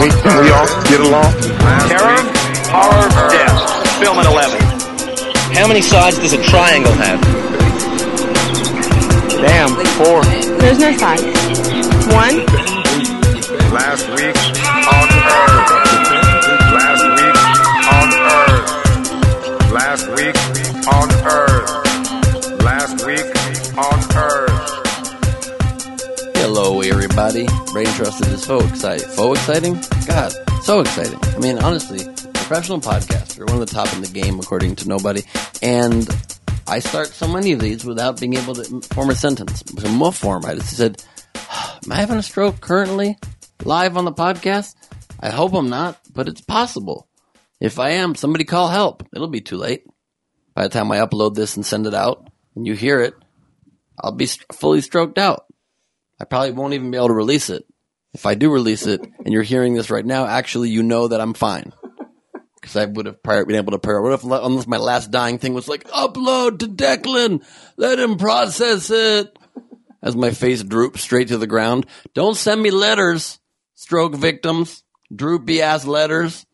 We, can we all get along? Terror, horror, death. Film at 11. How many sides does a triangle have? Damn, four. There's no sides. One, Last week on Earth. Brain Trusted is so exciting. So exciting? God, so exciting. I mean, honestly, professional podcaster, one of the top in the game, according to nobody. And I start so many of these without being able to form a sentence. So more form. I just said, Am I having a stroke currently? Live on the podcast? I hope I'm not, but it's possible. If I am, somebody call help. It'll be too late. By the time I upload this and send it out, and you hear it, I'll be st- fully stroked out. I probably won't even be able to release it. If I do release it and you're hearing this right now, actually, you know that I'm fine. Because I would have prior, been able to prior. What if, unless my last dying thing was like, upload to Declan, let him process it. As my face droops straight to the ground. Don't send me letters, stroke victims, droopy ass letters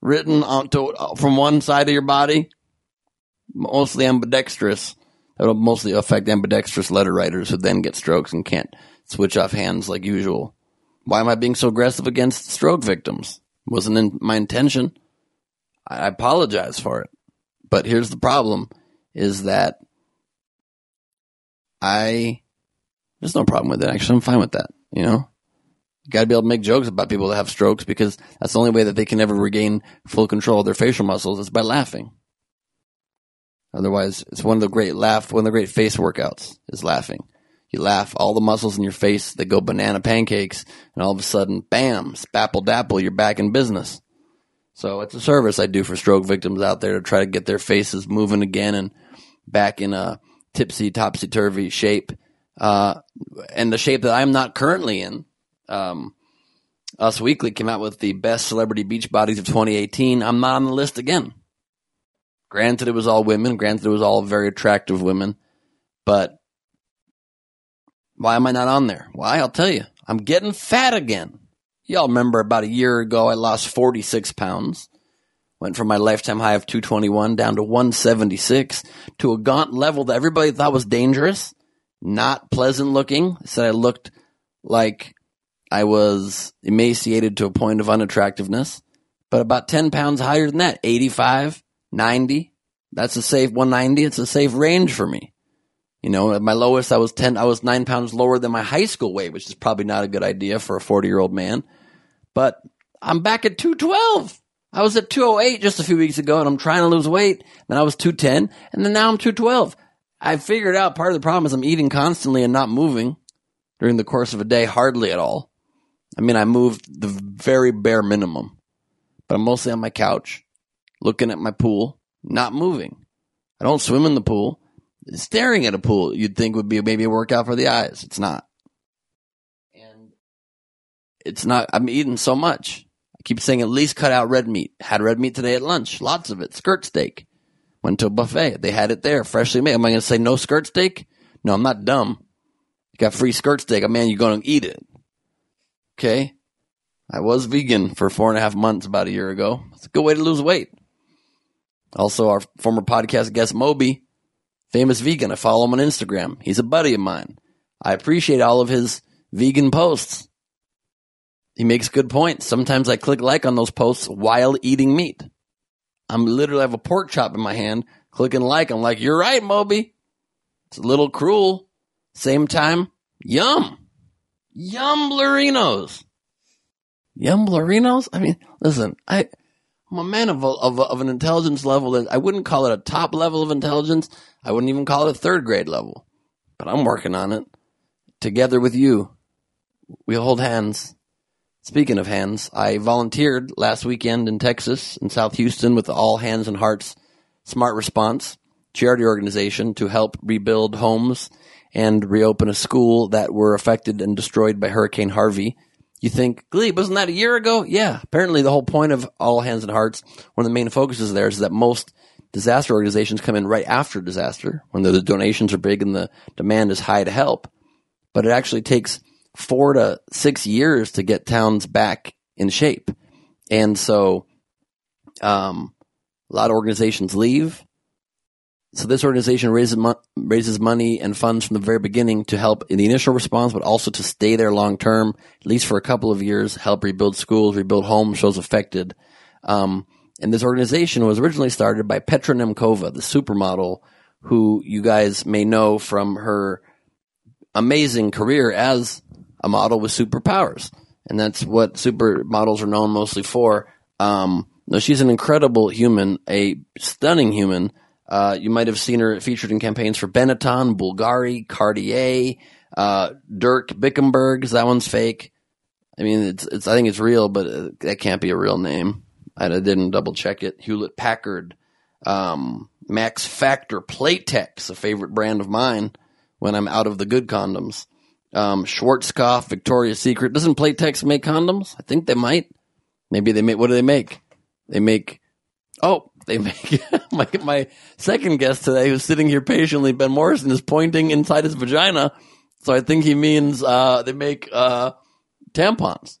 written onto, from one side of your body. Mostly ambidextrous. That'll mostly affect ambidextrous letter writers who then get strokes and can't switch off hands like usual. Why am I being so aggressive against stroke victims? Wasn't in my intention. I apologize for it. But here's the problem is that I there's no problem with it. Actually, I'm fine with that. You know, you got to be able to make jokes about people that have strokes because that's the only way that they can ever regain full control of their facial muscles is by laughing. Otherwise, it's one of the great laugh, one of the great face workouts is laughing. You laugh, all the muscles in your face, they go banana pancakes, and all of a sudden, bam, spapple dapple, you're back in business. So it's a service I do for stroke victims out there to try to get their faces moving again and back in a tipsy, topsy turvy shape, uh, and the shape that I'm not currently in. Um, Us Weekly came out with the best celebrity beach bodies of 2018. I'm not on the list again. Granted, it was all women. Granted, it was all very attractive women. But why am I not on there? Why? I'll tell you. I'm getting fat again. Y'all remember about a year ago, I lost 46 pounds. Went from my lifetime high of 221 down to 176 to a gaunt level that everybody thought was dangerous, not pleasant looking. Said I looked like I was emaciated to a point of unattractiveness, but about 10 pounds higher than that, 85, 90. That's a safe 190. It's a safe range for me. You know, at my lowest, I was 10, I was nine pounds lower than my high school weight, which is probably not a good idea for a 40 year old man. But I'm back at 212. I was at 208 just a few weeks ago and I'm trying to lose weight. Then I was 210 and then now I'm 212. I figured out part of the problem is I'm eating constantly and not moving during the course of a day, hardly at all. I mean, I moved the very bare minimum, but I'm mostly on my couch, looking at my pool, not moving. I don't swim in the pool. Staring at a pool, you'd think would be maybe a workout for the eyes. It's not. And it's not, I'm eating so much. I keep saying at least cut out red meat. Had red meat today at lunch. Lots of it. Skirt steak. Went to a buffet. They had it there, freshly made. Am I going to say no skirt steak? No, I'm not dumb. You got free skirt steak. A man, you're going to eat it. Okay. I was vegan for four and a half months about a year ago. It's a good way to lose weight. Also, our former podcast guest, Moby, famous vegan. I follow him on Instagram. He's a buddy of mine. I appreciate all of his vegan posts. He makes good points. Sometimes I click like on those posts while eating meat. I'm literally have a pork chop in my hand, clicking like. I'm like, you're right, Moby. It's a little cruel. Same time, yum. Yum Blurinos. Yum Blurinos? I mean, listen, I, I'm a man of, a, of, a, of an intelligence level that I wouldn't call it a top level of intelligence. I wouldn't even call it a third grade level, but I'm working on it. Together with you, we hold hands Speaking of hands, I volunteered last weekend in Texas, in South Houston, with All Hands and Hearts Smart Response charity organization to help rebuild homes and reopen a school that were affected and destroyed by Hurricane Harvey. You think, Gleib, wasn't that a year ago? Yeah. Apparently, the whole point of All Hands and Hearts, one of the main focuses there is that most disaster organizations come in right after disaster when the donations are big and the demand is high to help. But it actually takes four to six years to get towns back in shape. And so, um, a lot of organizations leave. So this organization raises mo- raises money and funds from the very beginning to help in the initial response, but also to stay there long term, at least for a couple of years, help rebuild schools, rebuild homes, those affected. Um, and this organization was originally started by Petra Nemcova, the supermodel, who you guys may know from her amazing career as a model with superpowers. And that's what supermodels are known mostly for. Um, no, she's an incredible human, a stunning human. Uh, you might have seen her featured in campaigns for Benetton, Bulgari, Cartier, uh, Dirk Bickenberg. That one's fake. I mean, it's, it's, I think it's real, but uh, that can't be a real name. I, I didn't double check it. Hewlett Packard, um, Max Factor, Playtex, a favorite brand of mine when I'm out of the good condoms. Um, Schwarzkopf, Victoria's Secret. Doesn't Playtex make condoms? I think they might. Maybe they make, what do they make? They make, oh, they make, my, my second guest today who's sitting here patiently, Ben Morrison, is pointing inside his vagina. So I think he means, uh, they make, uh, tampons.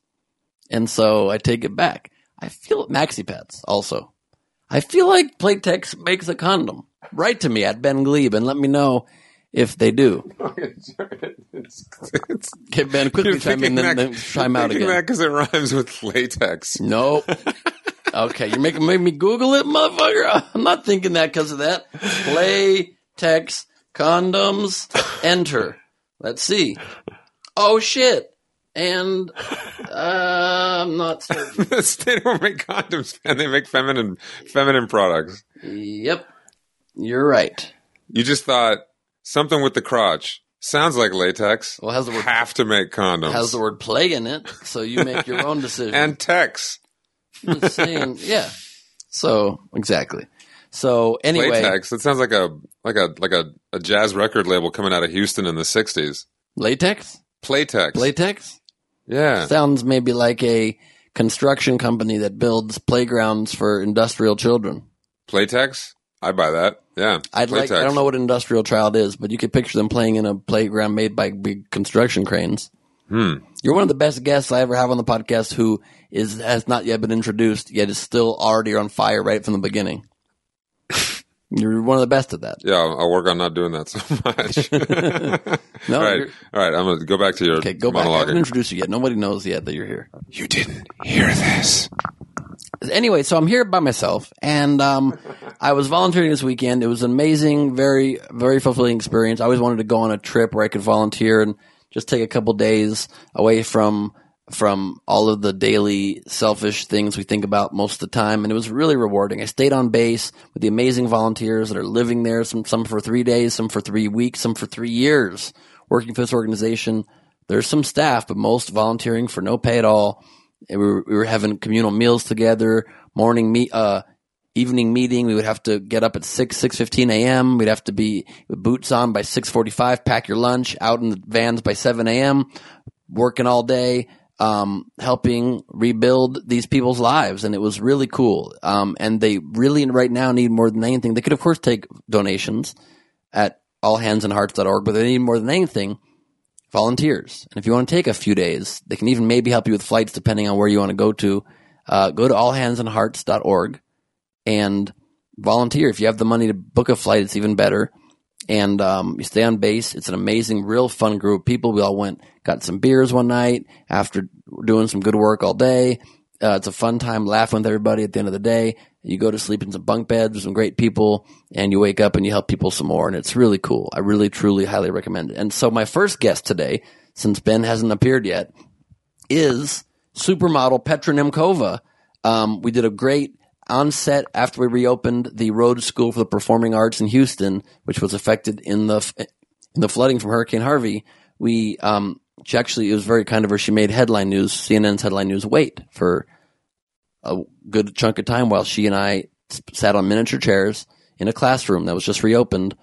And so I take it back. I feel maxi pads also. I feel like Playtex makes a condom. Write to me at Ben Gleib and let me know if they do. it's, it's, Okay, Ben, quickly chime in, then, then chime out again. because it rhymes with latex. Nope. Okay, you're making make me Google it, motherfucker. I'm not thinking that because of that. Play text condoms. Enter. Let's see. Oh shit. And uh, I'm not certain. they don't make condoms, man. They make feminine feminine products. Yep, you're right. You just thought something with the crotch sounds like latex. Well, how's the word? Have to make condoms. Has the word play in it, so you make your own decision. and tex. Just saying, yeah. So exactly. So anyway, Latex. That sounds like a like a like a, a jazz record label coming out of Houston in the '60s. latex, Playtex. latex. yeah. Sounds maybe like a construction company that builds playgrounds for industrial children. Playtex. I buy that. Yeah. I'd like, I don't know what industrial child is, but you could picture them playing in a playground made by big construction cranes. Hmm. You're one of the best guests I ever have on the podcast who is, has not yet been introduced, yet is still already on fire right from the beginning. You're one of the best at that. Yeah, I'll, work on not doing that so much. No, all right, all right. I'm gonna go back to your Okay, go back. I haven't introduced you yet. Nobody knows yet that you're here. You didn't hear this. anyway, so I'm here by myself, and um, I was volunteering this weekend. It was an amazing, very, very fulfilling experience. I always wanted to go on a trip where I could volunteer and just take a couple days away from from all of the daily selfish things we think about most of the time, and it was really rewarding. I stayed on base with the amazing volunteers that are living there. Some some for three days, some for three weeks, some for three years, working for this organization. There's some staff, but most volunteering for no pay at all. We were, we were having communal meals together, morning meet, uh, evening meeting. We would have to get up at six, six fifteen a.m. We'd have to be boots on by six forty-five. Pack your lunch out in the vans by seven a.m. Working all day, um, helping rebuild these people's lives, and it was really cool. Um, and they really right now need more than anything. They could, of course, take donations at allhandsandhearts.org, but they need more than anything volunteers. And if you want to take a few days, they can even maybe help you with flights depending on where you want to go to. Uh, go to allhandsandhearts.org and volunteer. If you have the money to book a flight, it's even better. And um, you stay on base. It's an amazing, real fun group of people. We all went, got some beers one night after doing some good work all day. Uh, it's a fun time laughing with everybody at the end of the day. You go to sleep in some bunk beds with some great people and you wake up and you help people some more. And it's really cool. I really, truly, highly recommend it. And so my first guest today, since Ben hasn't appeared yet, is supermodel Petra Nemcova. Um, we did a great on set after we reopened the Rhodes School for the Performing Arts in Houston, which was affected in the in the flooding from Hurricane Harvey. We um, she actually it was very kind of her. She made headline news, CNN's headline news, wait for a good chunk of time while she and I sat on miniature chairs in a classroom that was just reopened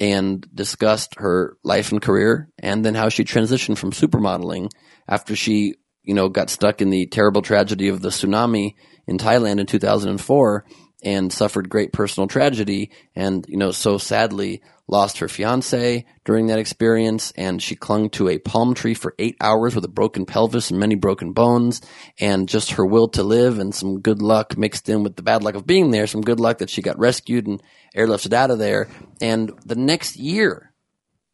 and discussed her life and career and then how she transitioned from supermodeling after she, you know, got stuck in the terrible tragedy of the tsunami in Thailand in 2004 and suffered great personal tragedy and, you know, so sadly lost her fiance during that experience and she clung to a palm tree for eight hours with a broken pelvis and many broken bones and just her will to live and some good luck mixed in with the bad luck of being there, some good luck that she got rescued and airlifted out of there. And the next year,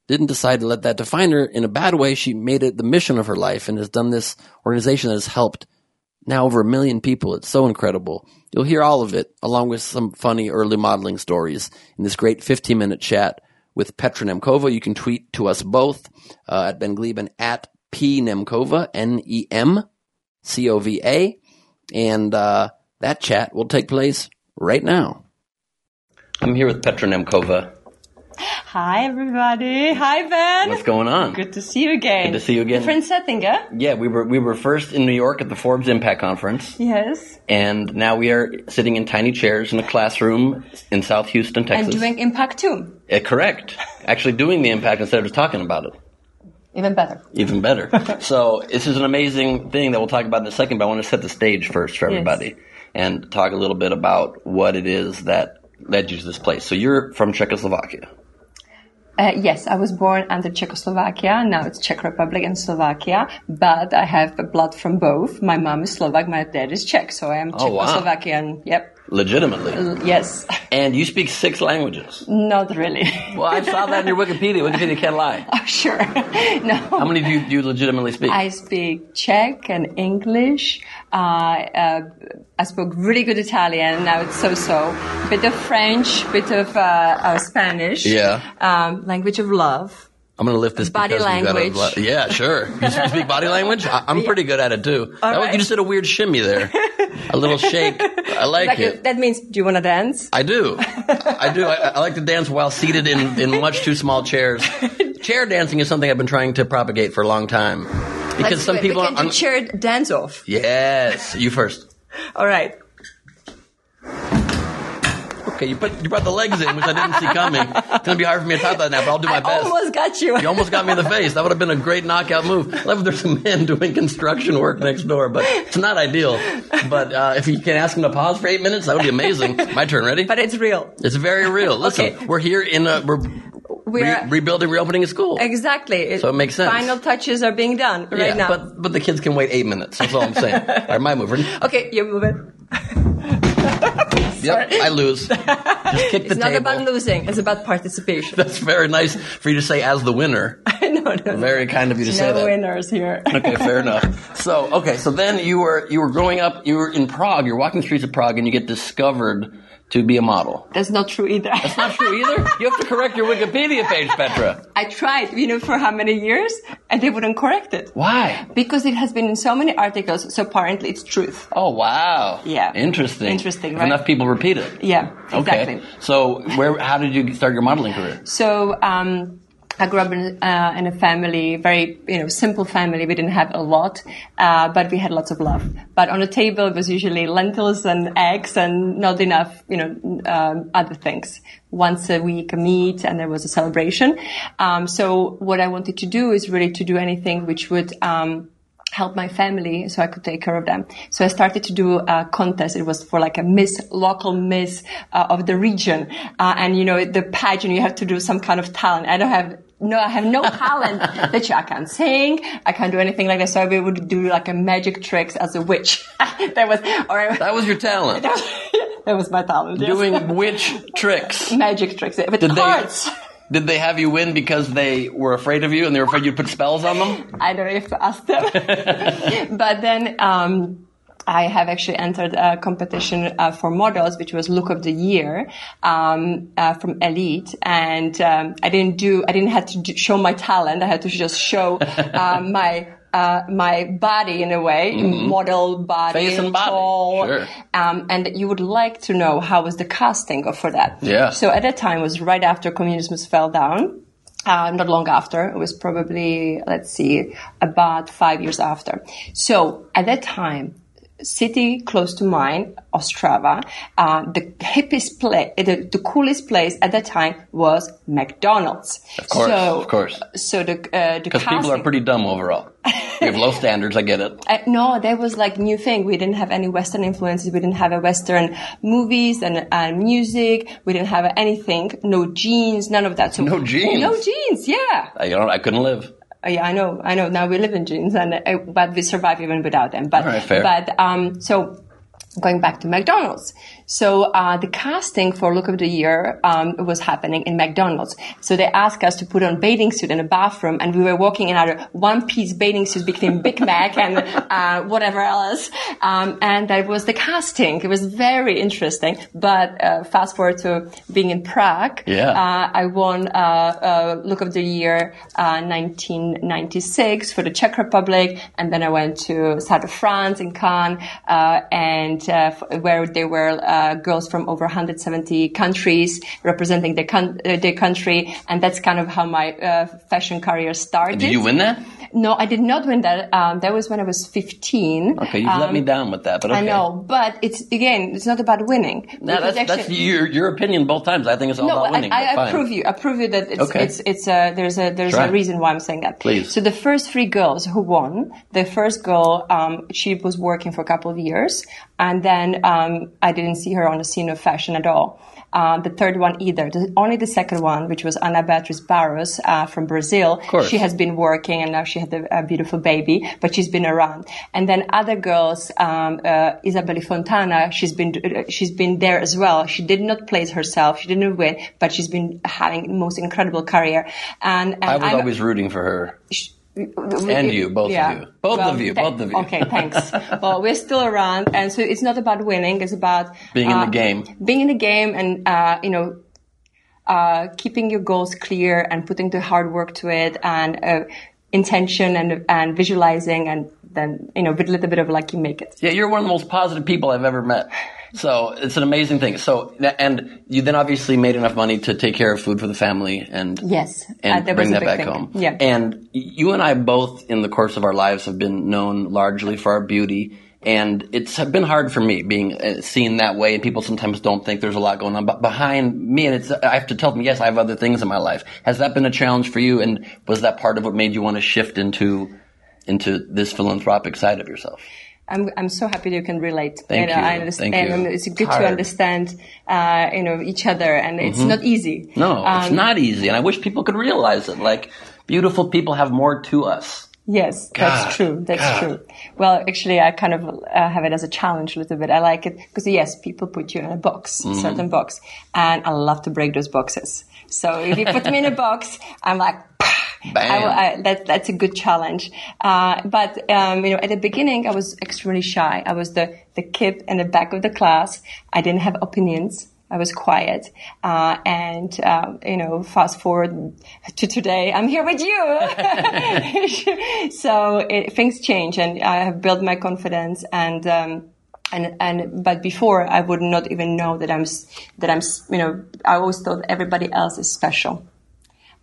didn't decide to let that define her in a bad way. She made it the mission of her life and has done this organization that has helped now over a million people. It's so incredible. You'll hear all of it along with some funny early modeling stories in this great 15 minute chat with Petra Nemcova. You can tweet to us both uh, at Ben Gleben at P Nemcova, N E M C O V A. And uh, that chat will take place right now. I'm here with Petra Nemcova. Hi, everybody. Hi, Ben. What's going on? Good to see you again. Good to see you again. Different setting? Yeah, we were we were first in New York at the Forbes Impact Conference, Yes. and now we are sitting in tiny chairs in a classroom in South Houston, Texas. And doing impact too. Uh, correct. Actually, doing the impact instead of just talking about it. Even better. Even better. so this is an amazing thing that we'll talk about in a second, but I want to set the stage first for Yes. everybody and talk a little bit about what it is that led you to this place. So you're from Czechoslovakia. Uh, yes, I was born under Czechoslovakia. Now it's Czech Republic and Slovakia, but I have blood from both. My mom is Slovak, my dad is Czech, so I am Oh, wow. Czechoslovakian. Yep. Legitimately. Yes. And you speak six languages. Not really. Well, I saw that in your Wikipedia. Wikipedia can't lie. oh, sure. no. How many do you, do you legitimately speak? I speak Czech and English. Uh, uh, I spoke really good Italian. Now it's so-so. Bit of French, bit of uh, uh, Spanish. Yeah. Um, language of love. I'm going to lift this Body because we've got a language. yeah, sure. You speak body language? I, I'm pretty good at it too. That right. You just did a weird shimmy there. a little shake. I like Like, it. that means, do you want to dance? I do. I do. I, I like to dance while seated in, in much too small chairs. Chair dancing is something I've been trying to propagate for a long time. Because Let's some people we can are. do chair dance off. yes, you first. All right. Okay, you put you brought the legs in, which I didn't see coming. It's gonna be hard for me to top that now, but I'll do my I best. almost got you. You almost got me in the face. That would have been a great knockout move. I love if there's some men doing construction work next door, but it's not ideal. But uh, if you can ask them to pause for eight minutes, that would be amazing. My turn. Ready? but it's real. It's very real. Listen, Okay. we're here in a we're We're re- rebuilding, reopening a school. exactly. So it makes sense. Final touches are being done right yeah, now. but but the kids can wait eight minutes. That's all I'm saying. all right, my move. Ready? okay, you move it. Yep, I lose. Just kick the It's not table. about losing. It's about participation. That's very nice for you to say as the winner. no, no, Very kind of you to say that. no that. winners here. Okay, fair enough. So, okay, so then you were you were growing up. You were in Prague. You're walking the streets of Prague, and you get discovered to be a model. That's not true either. That's not true either. You have to correct your Wikipedia page, Petra. I tried, you know, for how many years, and they wouldn't correct it. Why? Because it has been in so many articles, so apparently it's truth. Oh wow. Yeah. Interesting. Interesting, right? Enough people repeat it. Yeah, exactly. Okay. So, where? How did you start your modeling career? So um, I grew up in, uh, in a family, very you know simple family. We didn't have a lot, uh, but we had lots of love. But on the table it was usually lentils and eggs, and not enough you know um, other things. Once a week, a meat, and there was a celebration. Um, so what I wanted to do is really to do anything which would. Um, help my family so I could take care of them. So I started to do a contest. It was for like a Miss, local Miss uh, of the region. Uh, and you know, the pageant, you have to do some kind of talent. I don't have, no, I have no talent. Literally, I can't sing. I can't do anything like that. So I would do like a magic tricks as a witch. that was, or That was your talent. that was my talent. yes. Doing witch tricks. magic tricks with Did they- cards. Did they have you win because they were afraid of you and they were afraid you'd put spells on them? I don't know if to ask them. but then um, I have actually entered a competition uh, for models, which was Look of the Year um, uh, from Elite, and um, I didn't do. I didn't have to do, show my talent. I had to just show uh, my. Uh, my body in a way, model body, Mm-hmm. Face and body. tall, Sure. um, and you would like to know how was the casting for that. Yeah. So at that time was right after communism fell down. uh, not long after. It was probably, let's see, about five years after. So at that time, city close to mine, Ostrava, uh, the hippest place, the, the coolest place at that time was McDonald's. Of course, so, of course. So the uh, the Because people are pretty dumb overall. we have low standards. I get it. uh, no, that was like new thing. We didn't have any Western influences. We didn't have a Western movies and, and music. We didn't have anything. No jeans, none of that. So No jeans? No jeans. Yeah. I, you know, I couldn't live. Oh, yeah, I know, I know. Now we live in jeans, and uh, but we survive even without them. But All right, fair. but um, so going back to McDonald's. So uh, the casting for Look of the Year um, was happening in McDonald's. So they asked us to put on bathing suit in a bathroom, and we were walking in our one-piece bathing suits between Big Mac and uh, whatever else. Um, and that was the casting. It was very interesting. But uh, fast forward to being in Prague. Yeah. Uh, I won uh, uh, Look of the Year uh, 1996 for the Czech Republic, and then I went to south of France in Cannes, uh, and uh, where they were uh, girls from over 170 countries representing their, con- uh, their country, and that's kind of how my uh, fashion career started. Did you win that? No, I did not win that. Um, that was when I was 15. Okay, you've let me down with that, but okay. Um, I know, but it's again, it's not about winning. No, that's, that's your, your opinion both times. I think it's all no, about winning. I, I approve you. I approve you that it's Okay. it's it's uh, there's a there's Try. a reason why I'm saying that. Please. So the first three girls who won, the first girl, um, she was working for a couple of years, and then um, I didn't see her on the scene of fashion at all. Uh, the third one either. The, only the second one, which was Ana Beatriz Barros uh, from Brazil. course. She has been working, and now she had a, a beautiful baby, but she's been around. And then other girls, um, uh, Isabeli Fontana, she's been uh, she's been there as well. She did not place herself, she didn't win, but she's been having the most incredible career. And, and I was I'm- always rooting for her. And you, both yeah. of you. Both Well, of you, th- both of you. Okay, thanks. well, we're still around, and so it's not about winning; it's about Being in uh, the game. being in the game, and uh, you know, uh, keeping your goals clear and putting the hard work to it, and uh, intention and and visualizing, and then you know, with a little bit of luck, you make it. Yeah, you're one of the most positive people I've ever met. So it's an amazing thing. So and you then obviously made enough money to take care of food for the family and Yes, and uh, bring that back thing. home. Yeah. And you and I both, in the course of our lives, have been known largely for our beauty. And it's been hard for me being uh, seen that way, and people sometimes don't think there's a lot going on. But behind me, and it's I have to tell them, yes, I have other things in my life. Has that been a challenge for you? And was that part of what made you want to shift into into this philanthropic side of yourself? I'm I'm so happy you can relate. Thank know, you. I understand. Thank you. It's good It's to understand, uh, you know, each other, and it's Mhm. not easy. No, it's Um, not easy, and I wish people could realize it. Like, beautiful people have more to us. Yes, God, that's true. That's God. true. Well, actually, I kind of uh, have it as a challenge a little bit. I like it because yes, people put you in a box, a Mhm. certain box, and I love to break those boxes. So if you put me in a box, I'm like, Bam. I I, that, that's a good challenge. Uh, but, um, you know, at the beginning, I was extremely shy. I was the, the kid in the back of the class. I didn't have opinions. I was quiet. Uh, and, um, you know, fast forward to today, I'm here with you. so it, things change and I have built my confidence and, um, and, and, but before I would not even know that I'm, that I'm, you know, I always thought everybody else is special.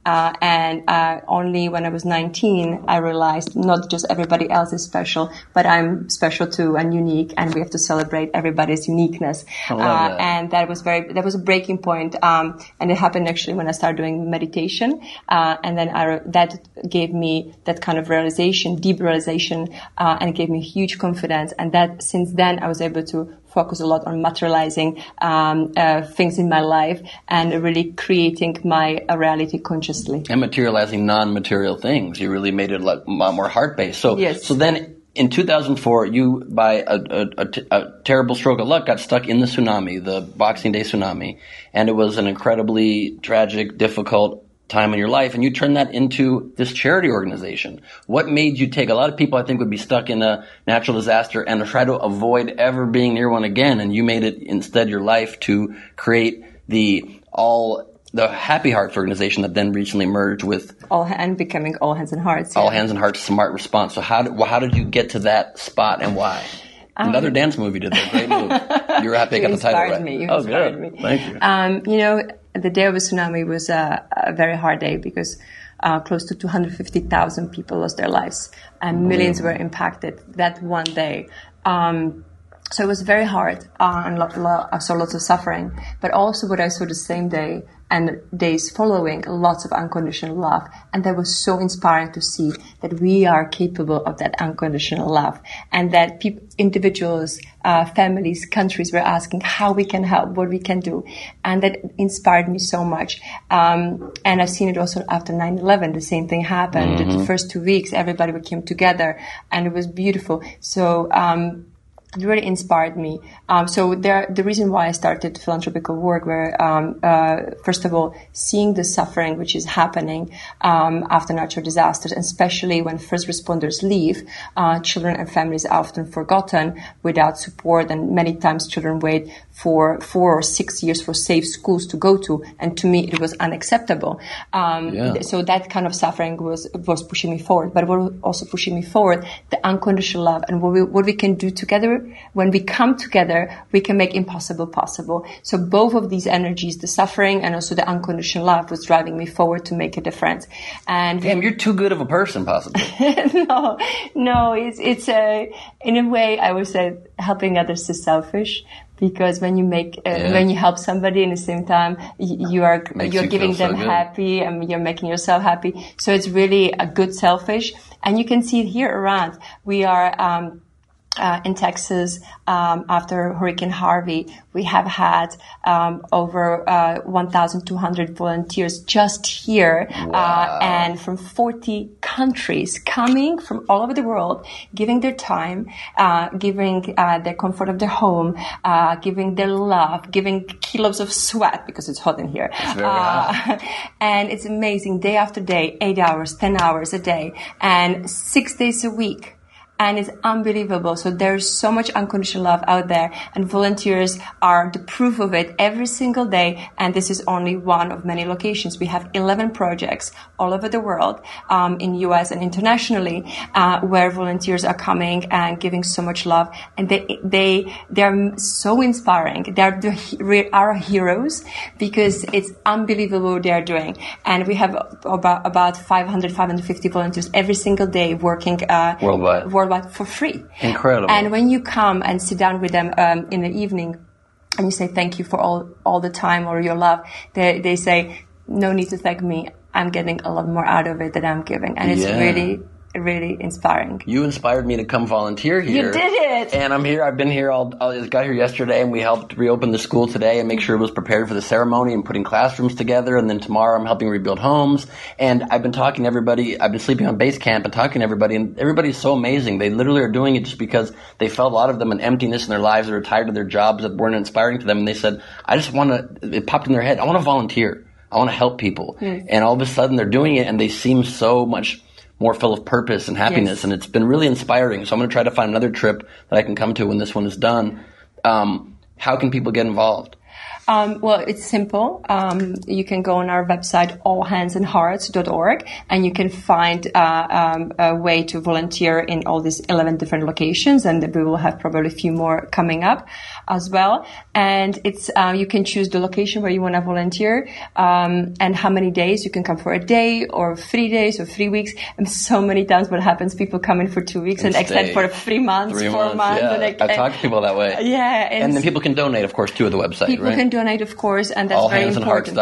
Uh, and uh, only when I was 19, I realized not just everybody else is special, but I'm special too and unique, and we have to celebrate everybody's uniqueness. I love uh. And that was very, that was a breaking point. Um, and it happened actually when I started doing meditation, uh, and then I, that gave me that kind of realization, deep realization, uh, and it gave me huge confidence. And that since then, I was able to focus a lot on materializing um, uh, things in my life and really creating my uh, reality consciously. and materializing non-material things. You really made it a lot more heart-based. So, Yes. so then in 2004, you by a, a, a t- a terrible stroke of luck got stuck in the tsunami, the Boxing Day tsunami, and it was an incredibly tragic, difficult time in your life, and you turned that into this charity organization. What made you take? A lot of people, I think, would be stuck in a natural disaster and try to avoid ever being near one again, and you made it instead your life to create the all the Happy Hearts organization that then recently merged with All and becoming all hands and hearts. all. Hands and Hearts Smart Response. So how did, well, how did you get to that spot and why? Another dance movie did that. Great move. You were happy Um, You got the title right. me. You oh, inspired good. me. Thank you. Um, you know, the day of the tsunami was a, a very hard day because uh, close to 250,000 people lost their lives and millions were impacted that one day. Um, so it was very hard uh, and lot, lot, I saw lots of suffering. But also, what I saw the same day and days following, lots of unconditional love. And that was so inspiring to see that we are capable of that unconditional love and that people, individuals, uh, families, countries were asking how we can help, what we can do. And that inspired me so much. Um, and I've seen it also after 9-11. The same thing happened. Mm-hmm. The first two weeks, everybody came together and it was beautiful. So, um, it really inspired me. Um, so there, the reason why I started philanthropical work were, um, uh, first of all, seeing the suffering which is happening um, after natural disasters, and especially when first responders leave, uh, children and families are often forgotten without support, and many times children wait for four or six years for safe schools to go to, and to me it was unacceptable. Um, Yeah. So that kind of suffering was was pushing me forward, but what was also pushing me forward, the unconditional love and what we what we can do together when we come together, we can make impossible possible. So both of these energies, the suffering and also the unconditional love, was driving me forward to make a difference. And Damn, you're too good of a person, possibly. no, no, it's it's a in a way I would say helping others is selfish because when you make uh, Yeah. when you help somebody in the same time y- you are Makes you're you giving feel so them happy and you're making yourself happy. So it's really a good selfish, and you can see it here around. We are. Um, uh, in Texas, um, after Hurricane Harvey, we have had um, over uh, 1,200 volunteers just here, uh, and from 40 countries coming from all over the world, giving their time, uh, giving uh, their comfort of their home, uh, giving their love, giving kilos of sweat because it's hot in here. Uh, and it's amazing day after day, eight hours, 10 hours a day, and six days a week and it's unbelievable. So there's so much unconditional love out there, and volunteers are the proof of it every single day. And this is only one of many locations. We have 11 projects all over the world, um, in US and internationally, uh, where volunteers are coming and giving so much love, and they they they're so inspiring. They're the, he- our heroes because it's unbelievable what they're doing, and we have about about 500 550 volunteers every single day working uh, Worldwide. worldwide for free. Incredible. And when you come and sit down with them um, in the evening, and you say thank you for all all the time or your love, they they say no need to thank me. I'm getting a lot more out of it than I'm giving, and it's Yeah. really really inspiring. You inspired me to come volunteer here. You did it. And I'm here. I've been here all. I got here yesterday, and we helped reopen the school today and make sure it was prepared for the ceremony and putting classrooms together. And then tomorrow, I'm helping rebuild homes. And I've been talking to everybody. I've been sleeping on base camp and talking to everybody, and everybody's so amazing. They literally are doing it just because they felt a lot of them an emptiness in their lives. They were tired of their jobs that weren't inspiring to them, and they said, "I just want to." It popped in their head. I want to volunteer. I want to help people. Hmm. And all of a sudden, they're doing it, and they seem so much more full of purpose and happiness. Yes. And it's been really inspiring. So I'm going to try to find another trip that I can come to when this one is done. Um, how can people get involved? Um, well, it's simple. Um, you can go on our website, allhandsandhearts.org, and you can find uh, um, a way to volunteer in all these 11 different locations, and we will have probably a few more coming up as well. And it's uh, you can choose the location where you want to volunteer um, and how many days you can come for a day or three days or three weeks. And so many times what happens, people come in for two weeks and, And extend for three months, Three four months. yeah. and I've talked to people that way. Yeah, and And then people can donate, of course, at the website, right? Donate, of course, and that's very important.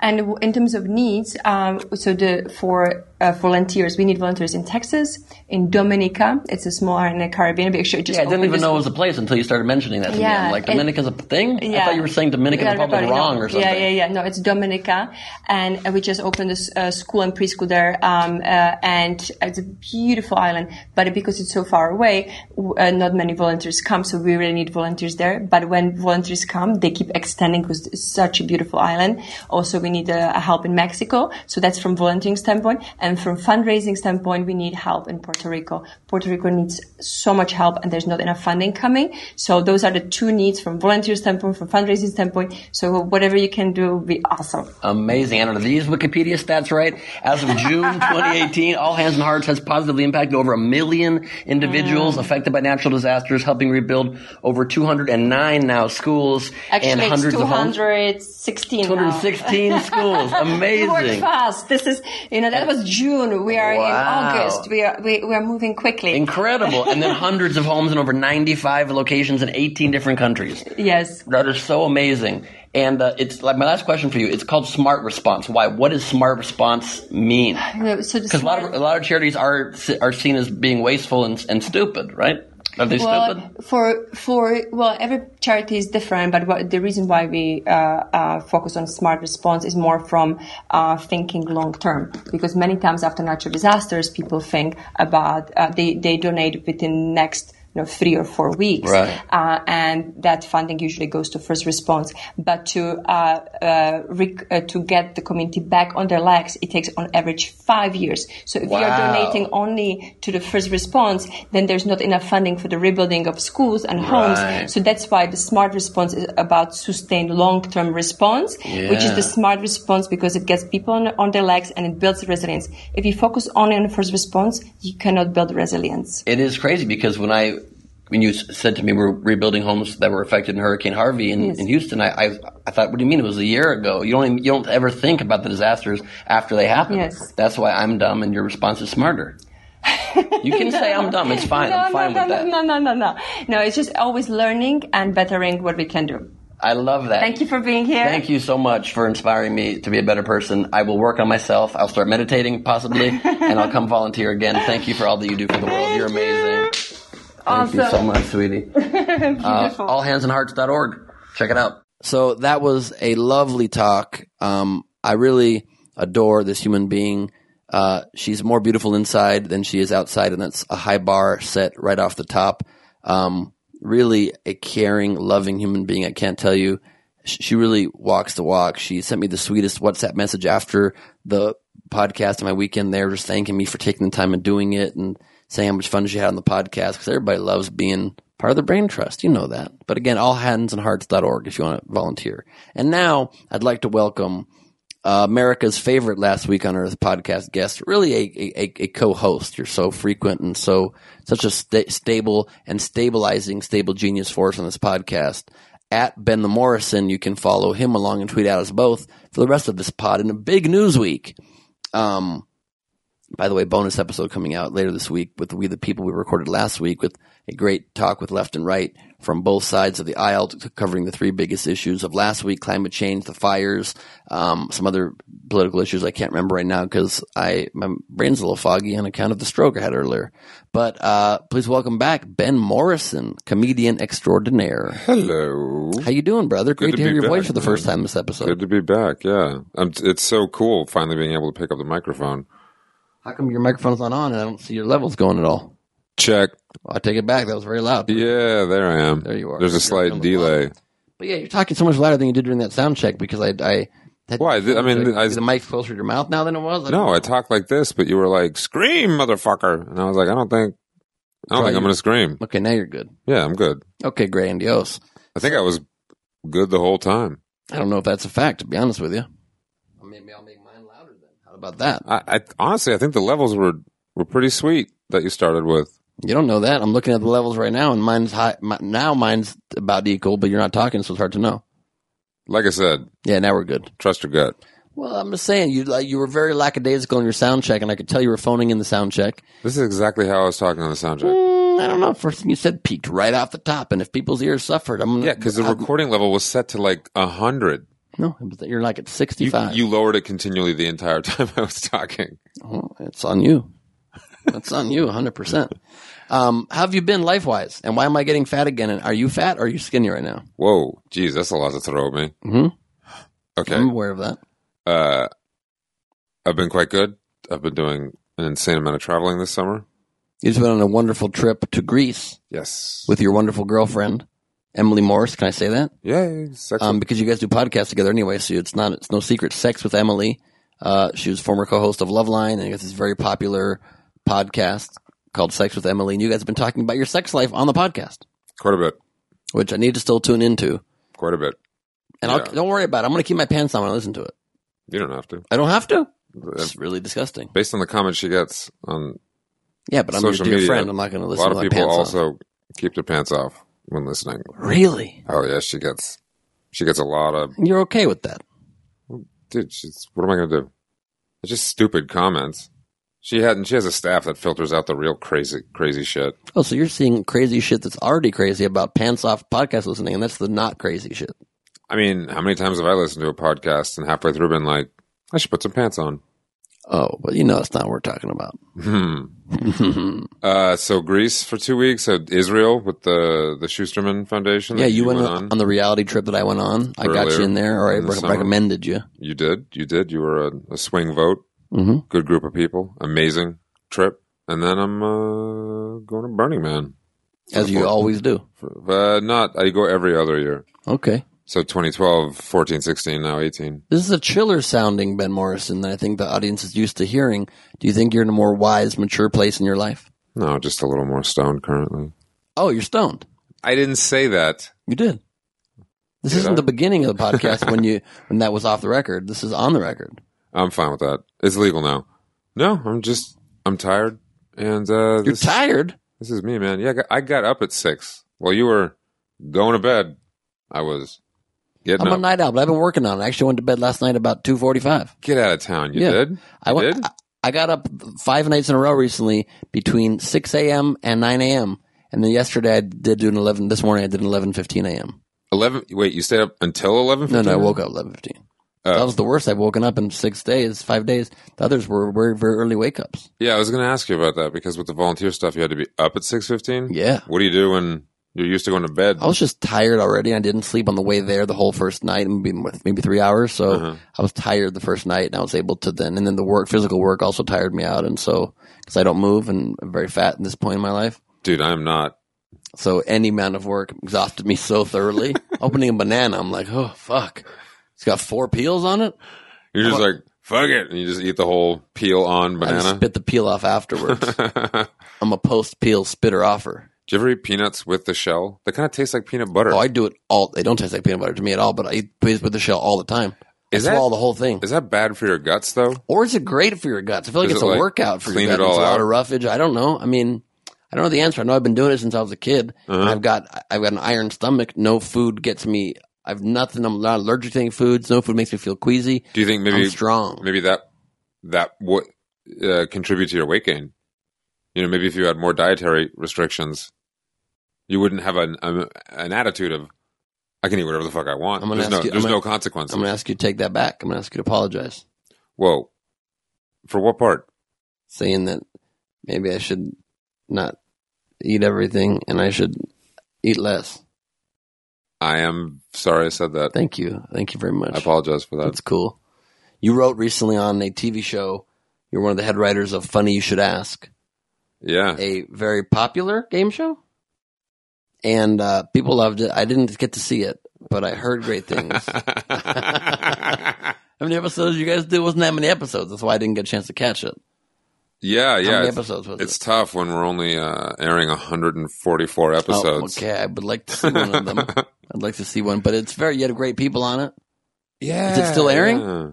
And in terms of needs, um, so the for uh, volunteers, we need volunteers in Texas, in Dominica. It's a small island in the Caribbean. Actually just Yeah, I didn't even know it was a place until you started mentioning that to me. I'm like, Dominica's a thing? I Yeah. thought you were saying Dominican Yeah, Republic everybody wrong or something. Yeah, yeah, yeah. No, it's Dominica, and uh, we just opened a a school and preschool there, um, uh, and it's a beautiful island. But because it's so far away, uh, not many volunteers come, so we really need volunteers there. But when volunteers come, they keep extending because it's such a beautiful island. Also, we need uh, help in Mexico, so that's from volunteering standpoint. And And from fundraising standpoint, we need help in Puerto Rico. Puerto Rico needs so much help and there's not enough funding coming. So those are the two needs from volunteer standpoint, from fundraising standpoint. So whatever you can do would be awesome. Amazing. And are these Wikipedia stats right? As of June 2018, All Hands and Hearts has positively impacted over a million individuals Mm. affected by natural disasters, helping rebuild over 209 now schools Actually, and hundreds of homes. 216 now. 216 schools. Amazing. Fast. This is, you know, that was June. We are in August. We are, we, we are moving quickly. Incredible. And then hundreds of homes in over 95 locations in 18 different countries. yes. That is so amazing. And uh, it's like my last question for you. It's called smart response. Why? What does smart response mean? No, So Because a lot of a lot of charities are are seen as being wasteful and, and stupid, right? Are they well, stupid? for for well, every charity is different, but what, the reason why we uh, uh, focus on smart response is more from uh, thinking long term. Because many times after natural disasters, people think about uh, they they donate within next. Know, three or four weeks, Right. uh, and that funding usually goes to first response. But to uh, uh, rec- uh, to get the community back on their legs, it takes on average five years. So if you are donating only to the first response, then there's not enough funding for the rebuilding of schools and homes. Right. So that's why the smart response is about sustained long-term response, which is the smart response because it gets people on, on their legs and it builds resilience. If you focus only on the first response, you cannot build resilience. It is crazy because when I when you said to me we're rebuilding homes that were affected in Hurricane Harvey in, Yes. in Houston, I, I I thought, what do you mean it was a year ago? You don't even, you don't ever think about the disasters after they happen. Yes. That's why I'm dumb and your response is smarter. You can say I'm dumb. It's fine. no, I'm fine no, with no, that. no, no, no, no. No, it's just always learning and bettering what we can do. I love that. Thank you for being here. Thank you so much for inspiring me to be a better person. I will work on myself. I'll start meditating possibly, and I'll come volunteer again. Thank you for all that you do for the world. You're amazing. Thank you so much, sweetie. Uh, allhandsandhearts.org. Check it out. So that was a lovely talk. Um, I really adore this human being. Uh, she's more beautiful inside than she is outside, and that's a high bar set right off the top. Um, really a caring, loving human being. I can't tell you. She really walks the walk. She sent me the sweetest WhatsApp message after the podcast and my weekend there, just thanking me for taking the time and doing it and saying how much fun she had on the podcast because everybody loves being part of the brain trust. You know that. But again, allhandsandhearts.org if you want to volunteer. And now I'd like to welcome uh, America's favorite last week on Earth podcast guest, really a, a, a co-host. You're so frequent and so such a sta- stable and stabilizing, stable genius force on this podcast. At Ben the Morrison, you can follow him along and tweet at us both for the rest of this pod in a big news week. Um, by the way, bonus episode coming out later this week with We the People we recorded last week with a great talk with left and right from both sides of the aisle to- covering the three biggest issues of last week, climate change, the fires, um, some other political issues I can't remember right now because I, my brain's a little foggy on account of the stroke I had earlier. But, uh, please welcome back Ben Morrison, comedian extraordinaire. Hello. How you doing, brother? Great Good to, hear your back, voice for the man. first time this episode. Good to be back. Yeah, um, it's so cool finally being able to pick up the microphone. How come your microphone's not on and I don't see your levels going at all? Check. Well, I take it back. That was very loud. Yeah, there I am. There you are. There's a You're slight the delay. But yeah, you're talking so much louder than you did during that sound check because I, I had Why? I mean, I- the mic's closer to your mouth now than it was. No, I talked like this, but you were like, "Scream, motherfucker!" And I was like, "I don't think, I don't Try think I'm going to scream." Okay, now you're good. Yeah, I'm good. Okay, grandiose. I think I was good the whole time. I don't know if that's a fact. To be honest with you, maybe I'll make mine louder then. How about that? I, I honestly, I think the levels were were pretty sweet that you started with. You don't know that. I'm looking at the levels right now, and mine's high. My, now mine's about equal, but you're not talking, so it's hard to know. Like I said, Yeah, now we're good. trust your gut. Well, I'm just saying you like you were very lackadaisical in your sound check, and I could tell you were phoning in the sound check. This is exactly how I was talking on the sound check. Mm, I don't know. First thing you said peaked right off the top, and if people's ears suffered, I'm Yeah, because the I'm- recording level was set to like a hundred. No, you're like at 65. you lowered it continually the entire time I was talking. Oh, it's on you. That's on you, 100%. Um, how have you been life wise? And why am I getting fat again? And are you fat or are you skinny right now? Whoa, geez, that's a lot to throw at me. Mhm. Okay, I'm aware of that. uh, I've been quite good. I've been doing an insane amount of traveling this summer. You've been on a wonderful trip to Greece Yes, with your wonderful girlfriend, Emily Morse. Can I say that? yeah, sex Um, because you guys do podcasts together anyway, so it's not, it's no secret. Sex with Emily. Uh, she was former co-host of Loveline and it's this very popular podcast called Sex with Emily. And you guys have been talking about your sex life on the podcast, Quite a bit. which I need to still tune into. Quite a bit. And I'll, Yeah. don't worry about it. I'm going to keep my pants on when I listen to it. You don't have to. I don't have to. It's really disgusting. Based on the comments she gets on Yeah, but I'm your dear media, friend. I'm not going to listen. a lot to of people on. also keep their pants off when listening. Really? Oh yeah, she gets she gets a lot of You're okay with that? dude. She's, what am I going to do? It's just stupid comments. She had and she has a staff that filters out the real crazy crazy shit. Oh, so you're seeing crazy shit that's already crazy about pants off podcast listening, and that's the not crazy shit. I mean, how many times have I listened to a podcast and halfway through been like, I should put some pants on? Oh, but you know it's not what we're talking about. Hmm. Uh, so Greece for two weeks. So Israel with the the Schusterman Foundation. yeah, you went on. the reality trip that I went on. I got you in there, or I in the rec- summer. recommended you. You did. You did. You were a, a swing vote. hmm Good group of people. Amazing trip. And then I'm uh, going to Burning Man. As you always do. Uh, not. I go every other year. Okay. So 2012, 14, 16, now 18. This is a chiller sounding Ben Morrison that I think the audience is used to hearing. Do you think you're in a more wise, mature place in your life? No, just a little more stoned currently. Oh, you're stoned. I didn't say that. You did. This Did isn't I? the beginning of the podcast when you when that was off the record. This is on the record. I'm fine with that. It's legal now. No, I'm just I'm tired. And uh, You're this, tired. This is me, man. Yeah, I got, I got up at six while you were going to bed. I was getting I'm a night owl, but I've been working on it. I actually went to bed last night about two forty five. Get out of town. You Yeah. did? I went. did? I, I got up five nights in a row recently between six a.m. and nine a.m. And then yesterday I did do an eleven. This morning I did an eleven fifteen a.m. Eleven. Wait, you stayed up until eleven? No, no, I woke up eleven fifteen. Oh. That was the worst I've woken up in six days, five days. The others were very, very early wake ups. Yeah, I was going to ask you about that because with the volunteer stuff, you had to be up at six fifteen. Yeah. What do you do when you're used to going to bed? I was just tired already. I didn't sleep on the way there the whole first night, maybe maybe three hours. So Uh-huh. I was tired the first night, and I was able to then. And then the work, physical work, also tired me out. And so because I don't move and I'm very fat at this point in my life, Dude, I'm not. so any amount of work exhausted me so thoroughly. Opening a banana, I'm like, oh fuck, it's got four peels on it. You're just like fuck it, and you just eat the whole peel on I just banana. spit the peel off afterwards. I'm a post peel spitter offer. You ever eat peanuts with the shell? They kind of taste like peanut butter. Oh, I do it all. They don't taste like peanut butter to me at all, but I eat peas with the shell all the time. I Is that- swallow the whole thing. Is that bad for your guts though? Or is it great for your guts? I feel like it's it a like workout for your guts. it all It's a lot out? of roughage. I don't know. I mean, I don't know the answer. I know I've been doing it since I was a kid. Uh-huh. I've got I've got an iron stomach. No food gets me. I've nothing. I'm not allergic to any foods. No food makes me feel queasy. Do you think maybe I'm strong. maybe that that would uh, contribute to your weight gain? You know, maybe if you had more dietary restrictions, you wouldn't have an um, an attitude of I can eat whatever the fuck I want. I'm gonna There's ask no you- I'm there's gonna- no consequences. I'm gonna ask you to take that back. I'm gonna ask you to apologize, Whoa, for what part? saying that maybe I should not eat everything and I should eat less. I am sorry I said that. Thank you. Thank you very much. I apologize for that. That's cool. You wrote recently on a TV show. You're one of the head writers of Funny You Should Ask. Yeah, a very popular game show, and uh, people loved it. I didn't get to see it, but I heard great things. How many episodes you guys do? Wasn't that many episodes? That's why I didn't get a chance to catch it. yeah, yeah. many it's, episodes was it's it? tough when we're only uh, airing 144 Oh, episodes. okay, I would like to see one of them. I'd like to see one, but it's very. You had great people on it. Yeah, Is it still airing? yeah.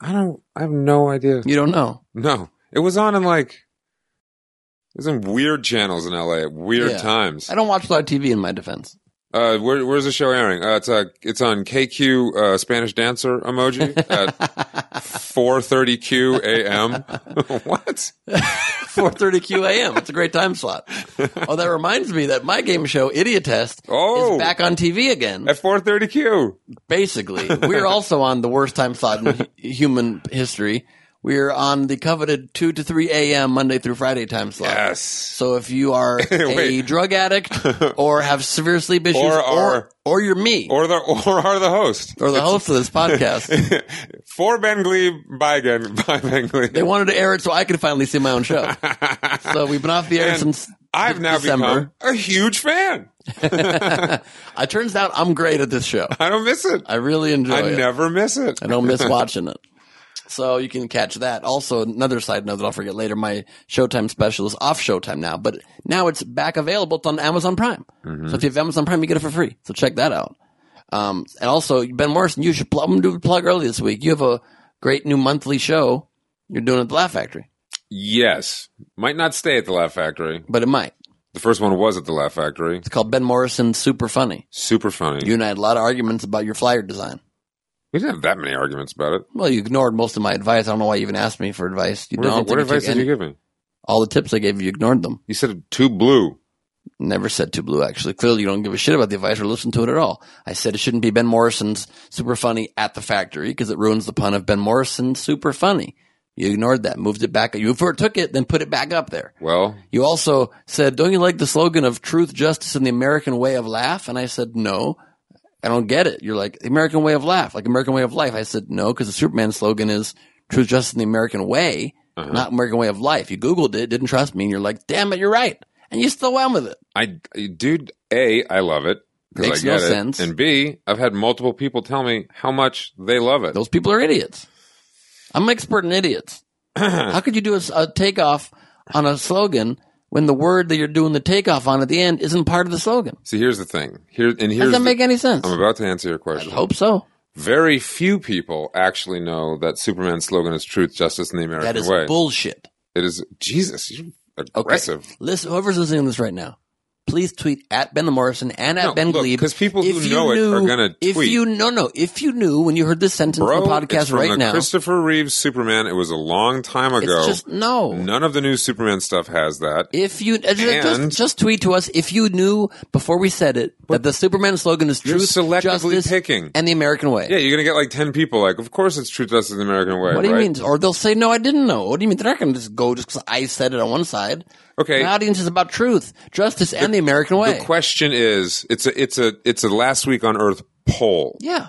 I don't. I have no idea. You don't know. No, it was on in like was in weird channels in LA at weird Yeah. times. I don't watch a lot of TV. In my defense, Uh, where, where's the show airing? Uh, it's uh, it's on KQ uh, Spanish dancer emoji at 4:30 Q a.m. what? 4:30 QAM. It's a great time slot. Oh, that reminds me that my game show Idiot Test Oh. is back on TV again. At 4:30 Q. Basically, we're also on the worst time slot in hu- human history. We're on the coveted 2 to 3 a.m. Monday through Friday time slot. Yes. So if you are a Wait. drug addict or have severe sleep issues Or or, are- or, you're me or, Or the or are the host. Or the host of this podcast, For Ben Gleib, by again, by Ben Gleib. they wanted to air it so I could finally see my own show. So we've been off the air And since I've now December. become a huge fan. it turns out I'm great at this show. I don't miss it. I really enjoy I it. never miss it. I don't miss watching it. So you can catch that. Also, another side note that I'll forget later, my Showtime special is off Showtime now, but now it's back available on Amazon Prime. So if you have Amazon Prime, you get it for free. So check that out. Um, and also, Ben Morrison, you should plug, I'm do a plug early this week. You have a great new monthly show you're doing at the Laugh Factory, Yes. Might not stay at the Laugh Factory. but it might. The first one was at the Laugh Factory. It's called Ben Morrison Super Funny. Super funny. You and I had a lot of arguments about your flyer design. We didn't have that many arguments about it. Well, you ignored most of my advice. I don't know why you even asked me for advice. You What, don't. what advice did you give me? All the tips I gave you, you ignored them. You said too blue. Never said too blue, actually. Clearly, you don't give a shit about the advice or listen to it at all. I said it shouldn't be Ben Morrison's super funny at the factory because it ruins the pun of Ben Morrison super funny. You ignored that, moved it back. You took it, then put it back up there. Well, You also said, don't you like the slogan of truth, justice, and the American way of laugh? And I said, no, I don't get it. You're like, the American way of life, like American way of life. I said, no, because the Superman slogan is truth, justice, and the American way, uh-huh. not American way of life. You Googled it, didn't trust me, and you're like, damn it, you're right. And you still went with it. I, dude, A, I love it. Makes I get no it. sense. And B, I've had multiple people tell me how much they love it. Those people are idiots. I'm an expert in idiots. How could you do a takeoff on a slogan when the word that you're doing the takeoff on at the end isn't part of the slogan? See, here's the thing. Here and here's Does that the- make any sense? I'm about to answer your question. I hope so. Very few people actually know that Superman's slogan is truth, justice, and the American Way." That is way. bullshit. it is Jesus. You're Okay. aggressive. Listen, whoever's listening to this right now, please tweet at Ben the Morrison and at No, Ben Gleib 'cause people who If know it are gonna If you no no, if you knew when you heard this sentence Bro, on the podcast right the now, Christopher Reeves Superman. It was a long time ago. it's just no. None of the new Superman stuff has that. If you uh, And- just, just tweet to us if you knew before we said it that the Superman slogan is truth, selectively justice, picking. and the American way. Yeah, you're gonna get like ten people. Like, of course it's truth, justice, and the American way. what do you right? mean? Or they'll say, "No, I didn't know." What do you mean? They're not going to just go just because I said it on one side. Okay. the audience is about truth, justice, and the American way. The question is, it's a, it's a, it's a last week on Earth poll. yeah,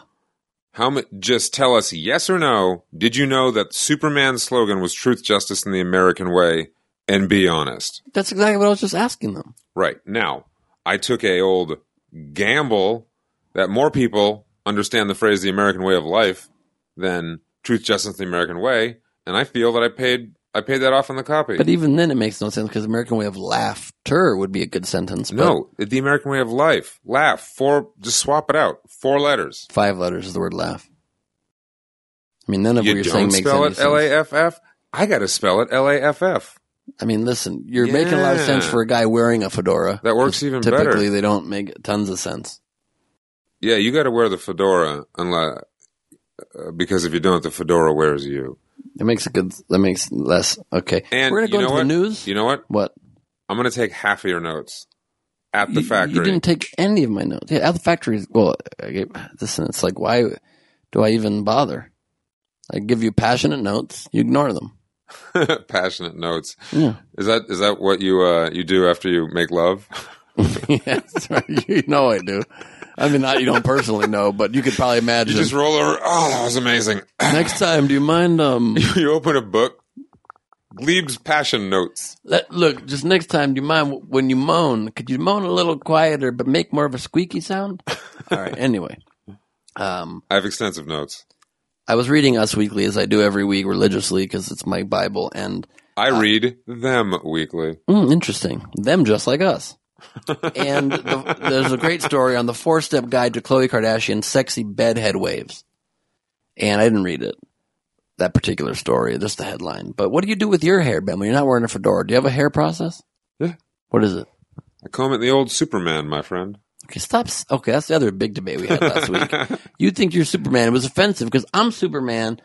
How much? Just tell us yes or no. Did you know that Superman's slogan was truth, justice, and the American way? And be honest. that's exactly what I was just asking them. Right now, I took a old gamble that more people understand the phrase "the American way of life" than truth, justice, and the American way, and I feel that I paid I paid that off on the copy. But even then, it makes no sense because American way of laughter would be a good sentence. but no, the American way of life. Laugh. Four. Just swap it out. Four letters. five letters is the word laugh. I mean, none of You what you're saying makes spell any it L. A F F. I got to spell it L A F F. I mean, listen, you're making a lot of sense for a guy wearing a fedora. That works even typically, better. Typically, they don't make tons of sense. Yeah, you got to wear the fedora unless uh, because if you don't, the fedora wears you. It makes a good. That makes less. Okay, And we're gonna go you know into the news. You know what? what? I'm going to take half of your notes at the You- factory. You didn't take any of my notes. Yeah, at the factory. Well, I gave, listen, it's like, why do I even bother? I give you passionate notes. You ignore them. Passionate notes. Yeah. Is that is that what you uh you do after you make love? yes, you know I do. I mean, not you don't personally know, but you could probably imagine. You just roll over. Oh, that was amazing. Next time, do you mind? Um, you open a book. Gleib's passion notes. let, look, just next time, do you mind when you moan? Could you moan a little quieter, but make more of a squeaky sound? All right. Anyway, um, I have extensive notes. I was reading Us Weekly as I do every week religiously because it's my Bible, and I Uh, read them weekly. Mm, interesting. Them just like us. And the, there's a great story on the four step guide to Khloe Kardashian's sexy bedhead waves. And I didn't read it, that particular story, just the headline. But what do you do with your hair, Ben, when you're not wearing a fedora? Do you have a hair process? Yeah. What is it? I comb it the old Superman, my friend. Okay, stop. Okay, that's the other big debate we had last week. You think you're Superman. It was offensive because I'm Superman.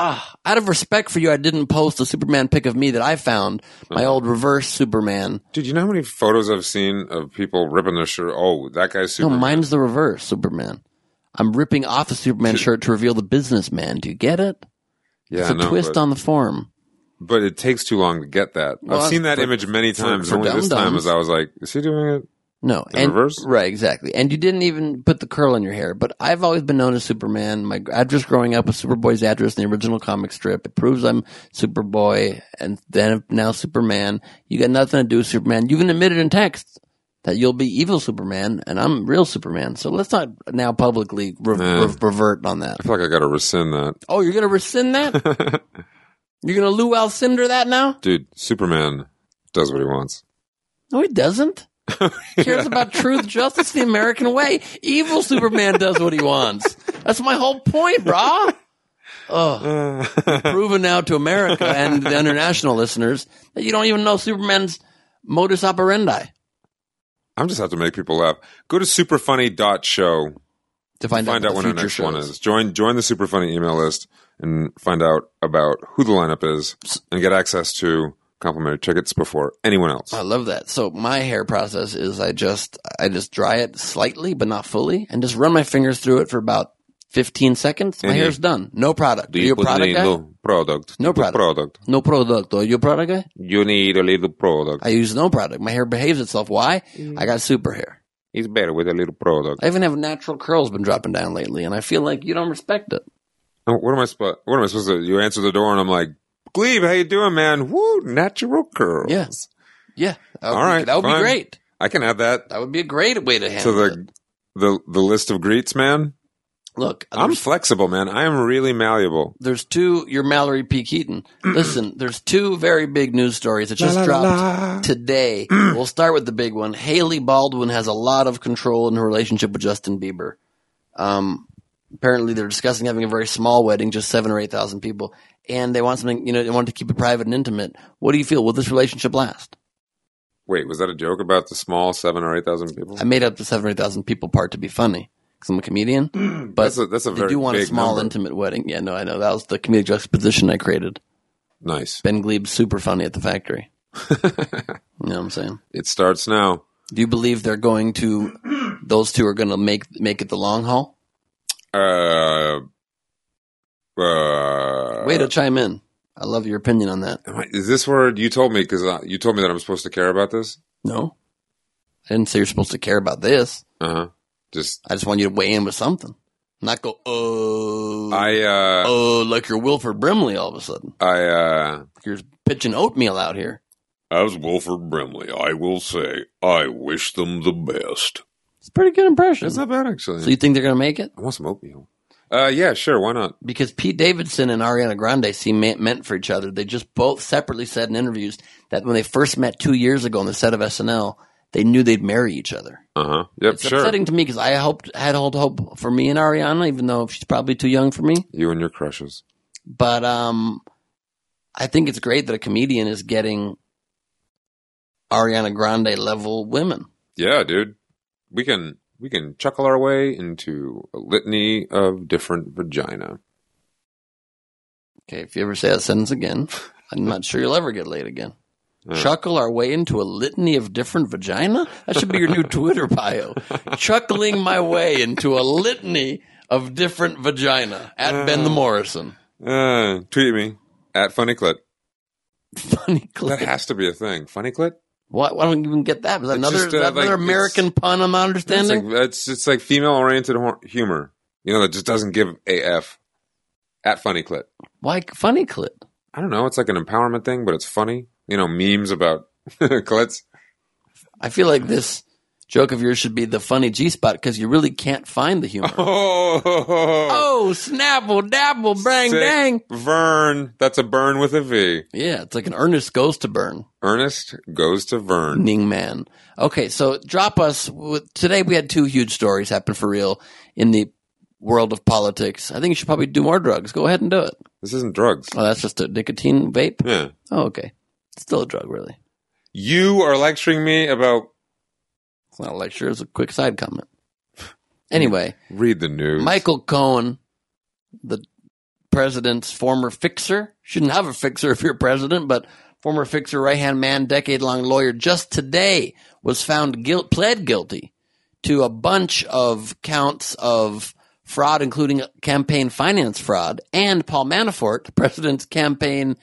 Ah, out of respect for you, I didn't post a Superman pic of me that I found, my old reverse Superman. Dude, you know how many photos I've seen of people ripping their shirt? Oh, that guy's No, mine's the reverse Superman. I'm ripping off a Superman shirt to reveal the businessman. Do you get it? yeah, it's a know, twist but, on the form. but it takes too long to get that. Well, I've seen that for- image many times. for only this time as I was like, is he doing it? No, In and reverse? right, exactly. And you didn't even put the curl in your hair. But I've always been known as Superman. My address growing up was Superboy's address in the original comic strip. It proves I'm Superboy, and then now Superman. You got nothing to do with Superman. You even admitted in text that you'll be evil Superman and I'm real Superman. So let's not now publicly re- re- revert on that. I feel like I got to rescind that. Oh, you're gonna rescind that? you're gonna Lou Alcindor that now? Dude, Superman does what he wants. No, he doesn't. He cares about truth, justice, the American way. Evil Superman does what he wants. That's my whole point, brah. Oh, proven now to America and the international listeners that you don't even know Superman's modus operandi I'm just have to make people laugh. Go to superfunny.show to find, find out, out what when the our next one is. Join join the super funny email list and find out about who the lineup is and get access to complimentary tickets before anyone else. I love that. So my hair process is I just I just dry it slightly but not fully and just run my fingers through it for about 15 seconds. My And you- hair's done. No product. Do Are you a put product in guy? no product? No product. product. No product. Are you a product guy? You need a little product. I use no product. My hair behaves itself. Why? I got super hair. It's better with a little product. I even have natural curls been dropping down lately, and I feel like you don't respect it. Oh, What am I supposed? What am I supposed to? You answer the door and I'm like, Gleib, how you doing, man? Woo, natural curls. Yes. Yeah. All be, right, That would fine. be great. I can add that That would be a great way to to handle it. the the the list of greets, man. Look, I'm flexible, man. I am really malleable. there's two. You're Mallory P. Keaton. Listen, there's two very big news stories that just dropped today. we'll start with the big one. Hailey Baldwin has a lot of control in her relationship with Justin Bieber. Um, apparently, they're discussing having a very small wedding, just seven or eight thousand people, and they want something. You know, they want to keep it private and intimate. What do you feel? Will this relationship last? Wait, was that a joke about the small seven or eight thousand people? I made up the seven or eight thousand people part to be funny because I'm a comedian. But That's a- that's a they very do want a small, number. intimate wedding. Yeah, no, I know that was the comedic juxtaposition I created. Nice. Ben Gleib's super funny at the factory. you know what I'm saying? It starts now. Do you believe they're going to? Those two are going to make make it the long haul. Uh, uh, Way to chime in. I love your opinion on that. I- is this word you told me because uh, you told me that I'm supposed to care about this? No, I didn't say you're supposed to care about this. Uh huh. Just I just want you to weigh in with something, not go oh I uh oh like you're Wilford Brimley all of a sudden. I uh You're pitching oatmeal out here. as Wilford Brimley, I will say I wish them the best. It's a pretty good impression. It's not bad actually. So you think they're going to make it? I want some oatmeal. Uh, yeah, sure. Why not? Because Pete Davidson and Ariana Grande seem meant for each other. They just both separately said in interviews that when they first met two years ago on the set of SNL, they knew they'd marry each other. Uh huh. Yep, It's sure. upsetting to me because I hoped had hold hope for me and Ariana, even though she's probably too young for me. You and your crushes. But um, I think it's great that a comedian is getting Ariana Grande level women. Yeah, dude. We can we can chuckle our way into a litany of different vagina. Okay, if you ever say that sentence again, I'm not sure you'll ever get laid again. Yeah. Chuckle our way into a litany of different vagina? That should be your new Twitter bio. Chuckling my way into a litany of different vagina at Ben the Morrison. Uh, tweet me at funny clit. Funny clit? That has to be a thing. Funny clit. Why, why don't you even get that? Was that It's another, just, is uh, that like, another it's- American pun I'm not It's understanding? like it's it's like female oriented humor. You know that just doesn't give a f. At funny clit. Why funny clip? I don't know. It's like an empowerment thing, but it's funny. You know, memes about clits. I feel like this joke of yours should be the funny G spot because you really can't find the humor. Oh, oh, snapple, dabble, bang, Sick. dang. Vern. That's a burn with a V. Yeah, it's like an Ernest goes to burn. Ernest goes to Vern. Ning man. Okay, so drop us. With, today we had two huge stories happen for real in the world of politics. I think you should probably do more drugs. Go ahead and do it. This isn't drugs. Oh, that's just a nicotine vape? Yeah. Oh, okay. It's still a drug, really. You are lecturing me about not a lecture, it's a quick side comment. Anyway, read the news. Michael Cohen, the president's former fixer, shouldn't have a fixer if you're president, but former fixer, right hand man, decade long lawyer, just today was found guilt, pled guilty to a bunch of counts of fraud, including campaign finance fraud, and Paul Manafort, the president's campaign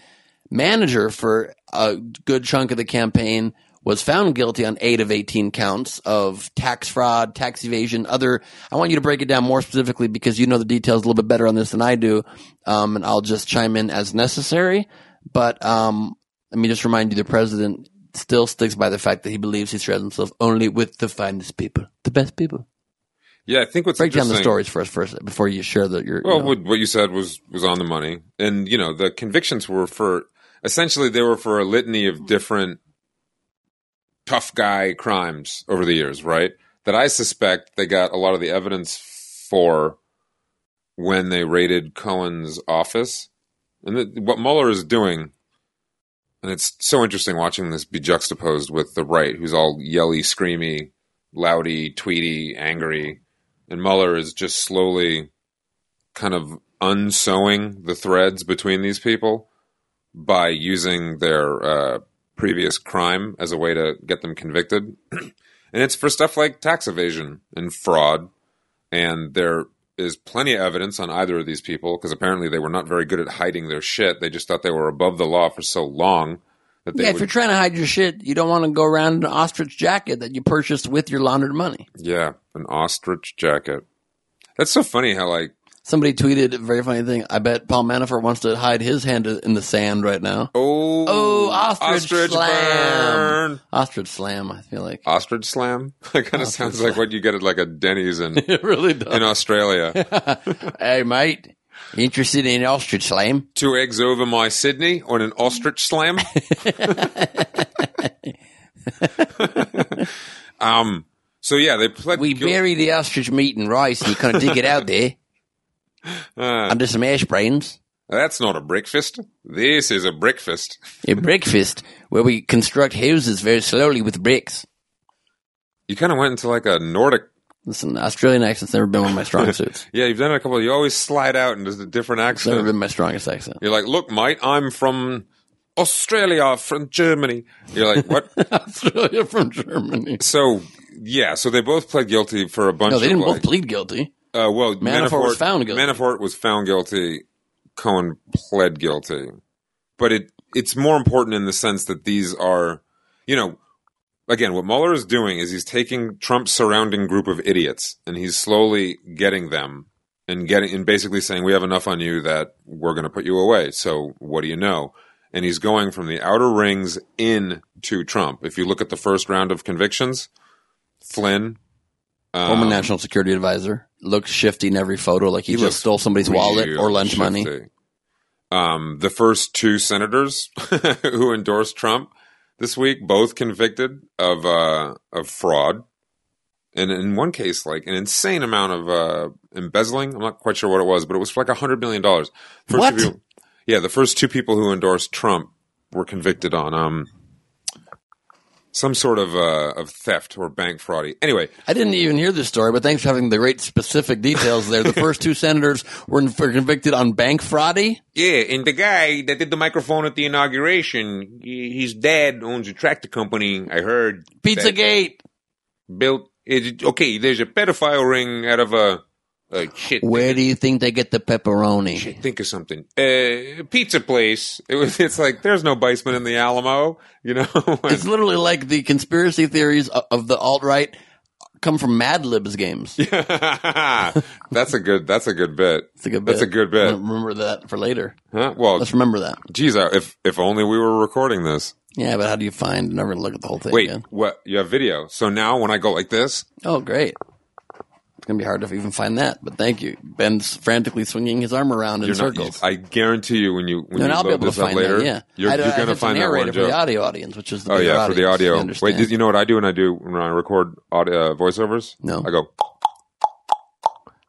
manager for a good chunk of the campaign, was found guilty on eight of 18 counts of tax fraud, tax evasion, other. I want you to break it down more specifically because you know the details a little bit better on this than I do. Um, and I'll just chime in as necessary. But, um, let me just remind you the president still sticks by the fact that he believes he surrounds himself only with the finest people, the best people. Yeah, I think what's Break down the stories first, first before you share that you're. Well, you know, what, what you said was was on the money, and you know the convictions were for essentially they were for a litany of different tough guy crimes over the years, right? That I suspect they got a lot of the evidence for when they raided Cohen's office, and that what Mueller is doing. And it's so interesting watching this be juxtaposed with the right, who's all yelly, screamy, loudy, tweety, angry, and Mueller is just slowly kind of unsewing the threads between these people by using their uh, previous crime as a way to get them convicted. and it's for stuff like tax evasion and fraud. And there is plenty of evidence on either of these people because apparently they were not very good at hiding their shit. They just thought they were above the law for so long that they yeah, if would- you're trying to hide your shit, you don't want to go around in an ostrich jacket that you purchased with your laundered money. yeah, an ostrich jacket. That's so funny how like Somebody tweeted a very funny thing. I bet Paul Manafort wants to hide his hand in the sand right now. oh Oh, ostrich, ostrich slam. burn. Ostrich slam, I feel like. Ostrich slam? That kind of sounds like what you get at like a Denny's in It really does. in Australia. hey, mate, interested in ostrich slam? Two eggs over my Sydney on an ostrich slam. um. So yeah, they pled. We bury the ostrich meat in rice and you kind of dig it out there Uh, under some ash brains. that's not a breakfast. This is a breakfast. A breakfast where we construct houses very slowly with bricks. You kind of went into like a Nordic. Listen, Australian accent's never been one of my strong suits. Yeah, you've done it a couple. You always slide out into a different It's never accent. been my strongest accent. You're like, look, mate, I'm from Australia, from Germany. You're like, what? Australia from Germany. so yeah, so they both pled guilty for a bunch. No, they of didn't like, both plead guilty. Uh, well, Manafort was found guilty. Manafort was found guilty. Cohen pled guilty, but it it's more important in the sense that these are, you know, again, what Mueller is doing is he's taking Trump's surrounding group of idiots and he's slowly getting them and getting and basically saying, "We have enough on you that we're going to put you away." So, what do you know? And he's going from the outer rings in to Trump. If you look at the first round of convictions, Flynn, Former um, national security advisor looks shifty in every photo, like he, He just stole somebody's wallet or lunch money. Um, the first two senators who endorsed Trump this week, both convicted of uh, of fraud, and in one case, like an insane amount of uh, embezzling. I'm not quite sure what it was, but it was for like a hundred million dollars. What? people- yeah, the first two people who endorsed Trump were convicted on um some sort of uh, of theft or bank fraud. Anyway, I didn't even hear this story, but thanks for having the great specific details there. The first two senators were in- were convicted on bank fraudy. Yeah, and the guy that did the microphone at the inauguration, he- his dad owns a tractor company. I heard Pizzagate. built. It, okay, there's a pedophile ring out of a, shit. Where do you think they get the pepperoni? shit, think of something. Uh, pizza place. It was. It's like there's no basement in the Alamo. You know. It's literally like the conspiracy theories of, of the alt right come from Mad Libs games. that's a good. That's a good bit. It's a good bit. That's a good bit. Remember that for later. Huh? Well, Let's remember that. geez, uh, if if only we were recording this. Yeah, but how do you find? Never look at the whole thing. Wait, again. what? You have video. So now when I go like this, Oh, great. It's gonna be hard to even find that, but thank you. Ben's frantically swinging his arm around in You're not- circles. I guarantee you, when you when and you I'll load able to this up find later, that. Yeah, you're, you're going to find that one for the audio audience, which is the Oh yeah, for the audience, audio. Wait, did you know what I do when I do when I record audio, uh, voiceovers? No. I go.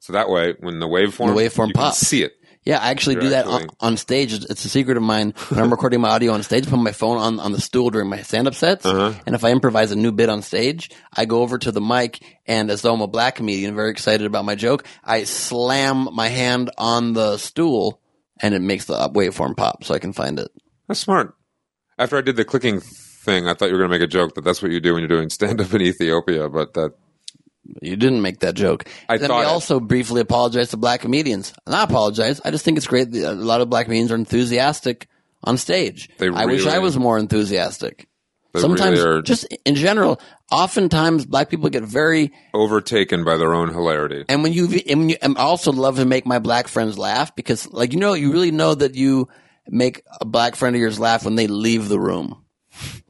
So that way, when the waveform, The waveform you can pops. see it. Yeah, I actually You're do that on, actually- on stage. It's, it's a secret of mine. When I'm recording my audio on stage, I put my phone on, on the stool during my stand up sets. Uh-huh. And if I improvise a new bit on stage, I go over to the mic and as though I'm a black comedian, very excited about my joke, I slam my hand on the stool and it makes the waveform pop so I can find it. That's smart. After I did the clicking thing, I thought you were going to make a joke that that's what you do when you're doing stand up in Ethiopia, but that You didn't make that joke. I then we also briefly apologize to black comedians. And I apologize. I just think it's great that a lot of black comedians are enthusiastic on stage. They I wish I was more enthusiastic. Sometimes, really just in general, oftentimes black people get very, overtaken by their own hilarity. and when you, and when you, and I also love to make my black friends laugh because, like, you know, you really know that you make a black friend of yours laugh when they leave the room.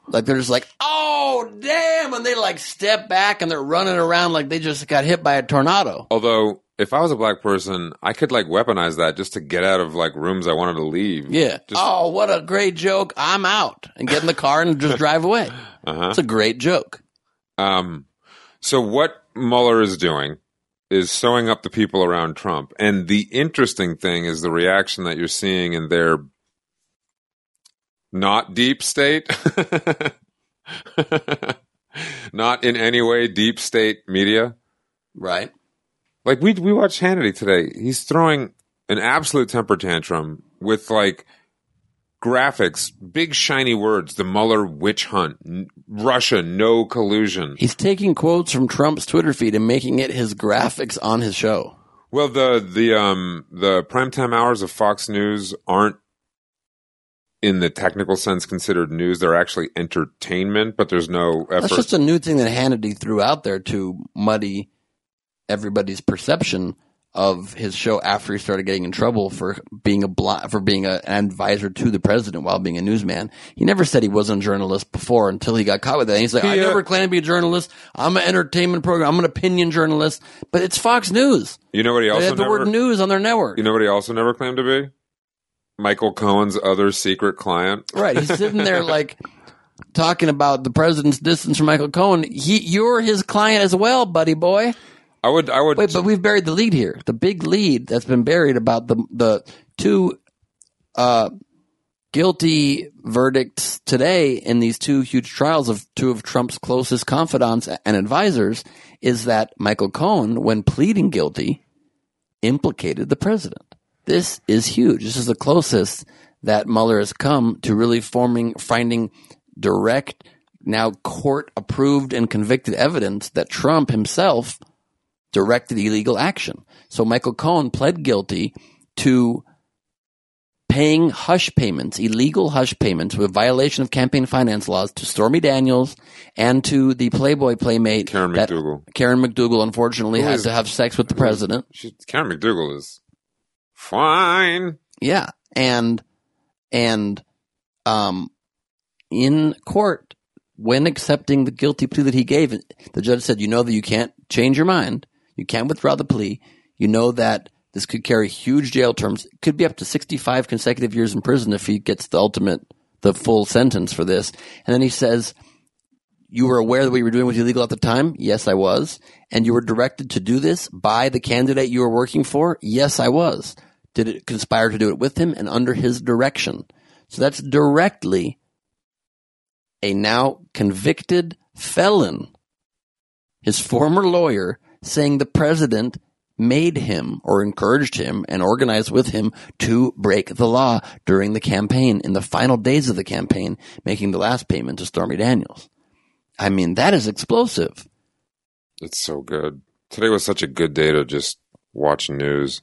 Like they're just like, oh damn, and they like step back and they're running around like they just got hit by a tornado. Although, if I was a black person, I could like weaponize that just to get out of like rooms I wanted to leave. Yeah. Just, oh, what a great joke! I'm out and get in the car and just drive away. uh-huh. It's a great joke. Um, so what Mueller is doing is sewing up the people around Trump, and the interesting thing is the reaction that you're seeing in their not deep state, not in any way deep state media. Right. Like we we watched Hannity today. He's throwing an absolute temper tantrum with like graphics, big shiny words, the Mueller witch hunt, n- Russia, no collusion. He's taking quotes from Trump's Twitter feed and making it his graphics on his show. Well, the the um the primetime hours of Fox News aren't in the technical sense considered news. They're actually entertainment, but there's no effort. That's just a new thing that Hannity threw out there to muddy everybody's perception of his show after he started getting in trouble for being a bl- for being a, an advisor to the president while being a newsman. He never said he wasn't a journalist before until he got caught with that. And he's like, I never claimed to be a journalist. I'm an entertainment program. I'm an opinion journalist. But it's Fox News. you know what he They also have the never, word news on their network. You know what he also never claimed to be? Michael Cohen's other secret client. Right. He's sitting there like talking about the president's distance from Michael Cohen. He, you're his client as well, buddy boy. I would I would Wait, but we've buried the lead here. The big lead that's been buried about the the two uh, guilty verdicts today in these two huge trials of two of Trump's closest confidants and advisors is that Michael Cohen, when pleading guilty, implicated the president. This is huge. This is the closest that Mueller has come to really forming, finding direct, now court approved and convicted evidence that Trump himself directed illegal action. So Michael Cohen pled guilty to paying hush payments, illegal hush payments with violation of campaign finance laws to Stormy Daniels and to the Playboy playmate Karen McDougal. Karen McDougal unfortunately Who had is- to have sex with the president. She, Karen McDougal is fine. Yeah, and and um, in court when accepting the guilty plea that he gave, the judge said, "You know that you can't change your mind. You can't withdraw the plea. You know that this could carry huge jail terms. It could be up to sixty-five consecutive years in prison if he gets the ultimate, the full sentence for this." And then he says. You were aware that what you were doing was illegal at the time? Yes, I was. And you were directed to do this by the candidate you were working for? Yes, I was did it conspire to do it with him and under his direction. So that's directly a now convicted felon, his former lawyer, saying the president made him or encouraged him and organized with him to break the law during the campaign in the final days of the campaign, making the last payment to Stormy Daniels. I mean, that is explosive. It's so good. Today was such a good day to just watch news.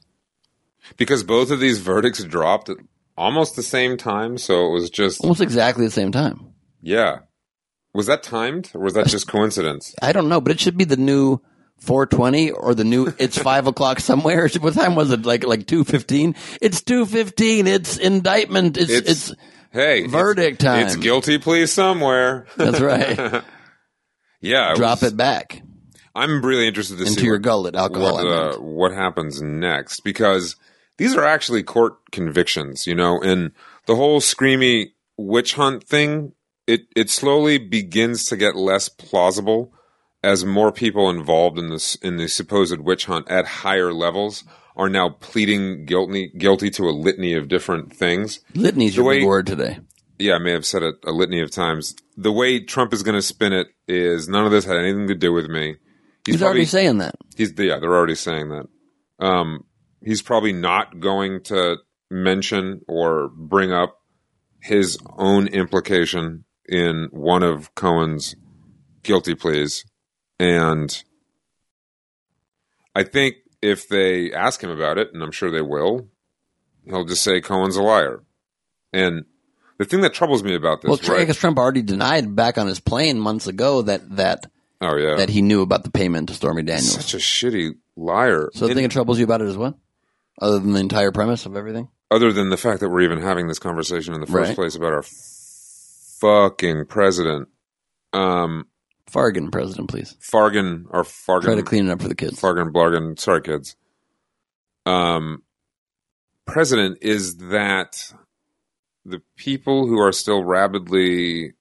Because both of these verdicts dropped at almost the same time, so it was just Almost exactly the same time. yeah. Was that timed or was that just coincidence? I don't know, but it should be the new 420 or the new it's five o'clock somewhere. What time was it? Like like 215? It's 215. It's indictment. It's It's- it's, Hey, verdict it's, time. It's guilty plea somewhere. That's right. Yeah, Drop was- it back I'm really interested to into see your what, gullet. Alcohol. what, uh, what happens next because these are actually court convictions, you know, and the whole screamy witch hunt thing. It it slowly begins to get less plausible as more people involved in this in the supposed witch hunt at higher levels are now pleading guilty guilty to a litany of different things. Litany's the your way- word today. Yeah, I may have said it a litany of times. The way Trump is going to spin it is none of this had anything to do with me. He's, already saying that. He's yeah, they're already saying that. Um, he's probably not going to mention or bring up his own implication in one of Cohen's guilty pleas, and I think if they ask him about it, and I'm sure they will, he'll just say Cohen's a liar. And the thing that troubles me about this, Well, right? because Trump already denied back on his plane months ago that that oh yeah, that he knew about the payment to Stormy Daniels. such a shitty liar. so the thing that troubles you about it is what? Other than the entire premise of everything? other than the fact that we're even having this conversation in the first Right. place about our fucking president. Um, Fargan, president, please. Fargan or Fargan. Try to clean it up for the kids. Fargan, Blargan. Sorry, kids. Um, president is that the people who are still rabidly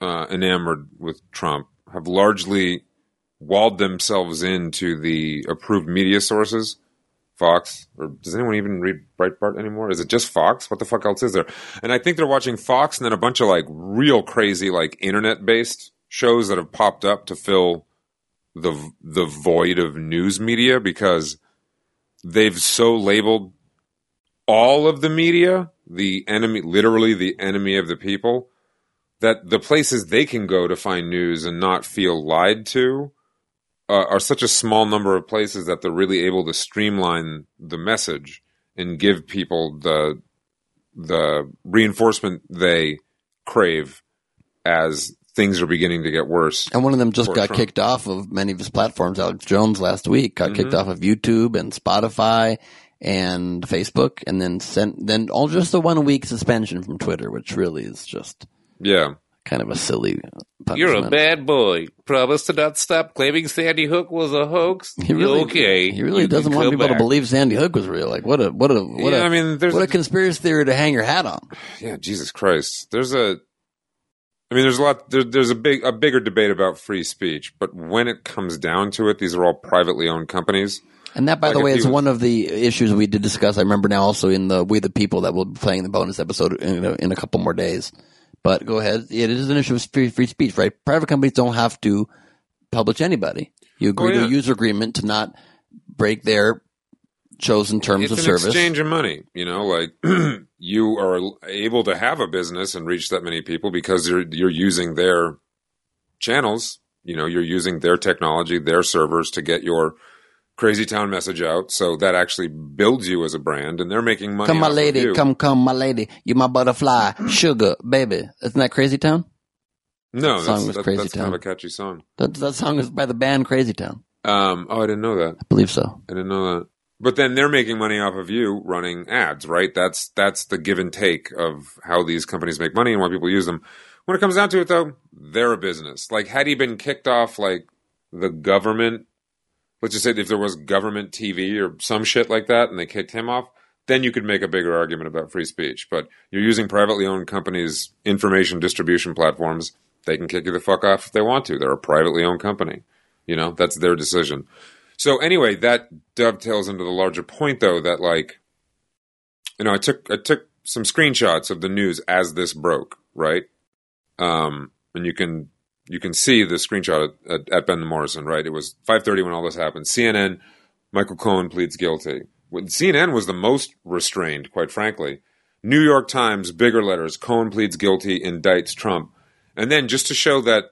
uh, enamored with Trump have largely walled themselves into the approved media sources. Fox, or does anyone even read Breitbart anymore? Is it just Fox? What the fuck else is there? And I think they're watching Fox and then a bunch of like real crazy, like internet based shows that have popped up to fill the the void of news media because they've so labeled all of the media the enemy, literally the enemy of the people, that the places they can go to find news and not feel lied to uh, are such a small number of places that they're really able to streamline the message and give people the the reinforcement they crave as things are beginning to get worse. And one of them just got Trump. kicked off of many of his platforms. Alex Jones last week got kicked Mhm. off of YouTube and Spotify and Facebook, and then sent then all just a one week suspension from Twitter, which really is just Yeah. kind of a silly. You're a bad boy. Promise to not stop claiming Sandy Hook was a hoax. He really, okay. He really You doesn't want people to believe Sandy Hook was real. Like what a what a what Yeah, a I mean, there's what a- a conspiracy theory to hang your hat on. yeah, Jesus Christ. There's a, I mean, there's a lot. There, there's a big, a bigger debate about free speech, but when it comes down to it, these are all privately owned companies. And that, by Like the way, is was- one of the issues we did discuss. I remember now also in the We the People that we'll be playing the bonus episode in a, in a couple more days. But go ahead. It is an issue of free, free speech, right? Private companies don't have to publish anybody. You agree Oh, to a user agreement to not break their chosen terms it's of an service. exchange of money. You know, like you are able to have a business and reach that many people because you're you're using their channels. You know, you're using their technology, their servers to get your crazy town message out. So that actually builds you as a brand, and they're making money. Come, my lady. Come, come, my lady. You my butterfly, sugar, baby. Isn't that Crazy Town? No, That song that's, was that- Crazy that's Town. kind of a catchy song. That that song is by the band Crazy Town. Um, oh, I didn't know that. I believe so. I didn't know that. But then they're making money off of you running ads, right? That's that's the give and take of how these companies make money and why people use them. When it comes down to it, though, they're a business. Like, had he been kicked off like the government, let's just say if there was government TV or some shit like that, and they kicked him off, then you could make a bigger argument about free speech. But you're using privately owned companies' information distribution platforms. They can kick you the fuck off if they want to. They're a privately owned company. You know, that's their decision. So anyway, that dovetails into the larger point, though, that like, you know, I took I took some screenshots of the news as this broke, right? Um, and you can you can see the screenshot at, at Ben Morrison, right? It was 5:30 when all this happened. CNN, Michael Cohen pleads guilty. When CNN was the most restrained, quite frankly. New York Times, bigger letters. Cohen pleads guilty, indicts Trump, and then just to show that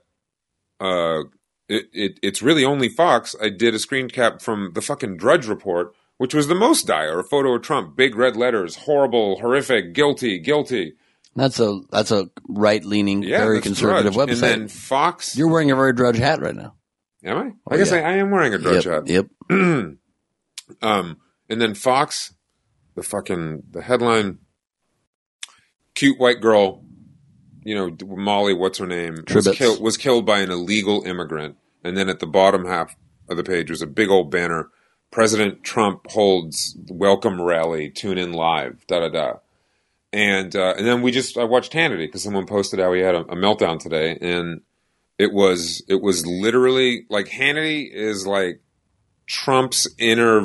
uh, it, it it's really only Fox. I did a screen cap from the fucking Drudge Report, which was the most dire. A photo of Trump, big red letters, horrible, horrific, guilty, guilty. That's a that's a right leaning, Yeah, very conservative Drudge. website. And then Fox. You're wearing a very Drudge hat right now. Am I? Oh, I guess yeah. I, I am wearing a Drudge Yep, hat. Yep. um, and then Fox, the fucking the headline, cute white girl, you know Molly, what's her name, was killed was killed by an illegal immigrant. And then at the bottom half of the page was a big old banner: President Trump holds welcome rally. Tune in live. Da da da. And uh, and then we just I watched Hannity because someone posted how he had a, a meltdown today, and it was it was literally like Hannity is like Trump's inner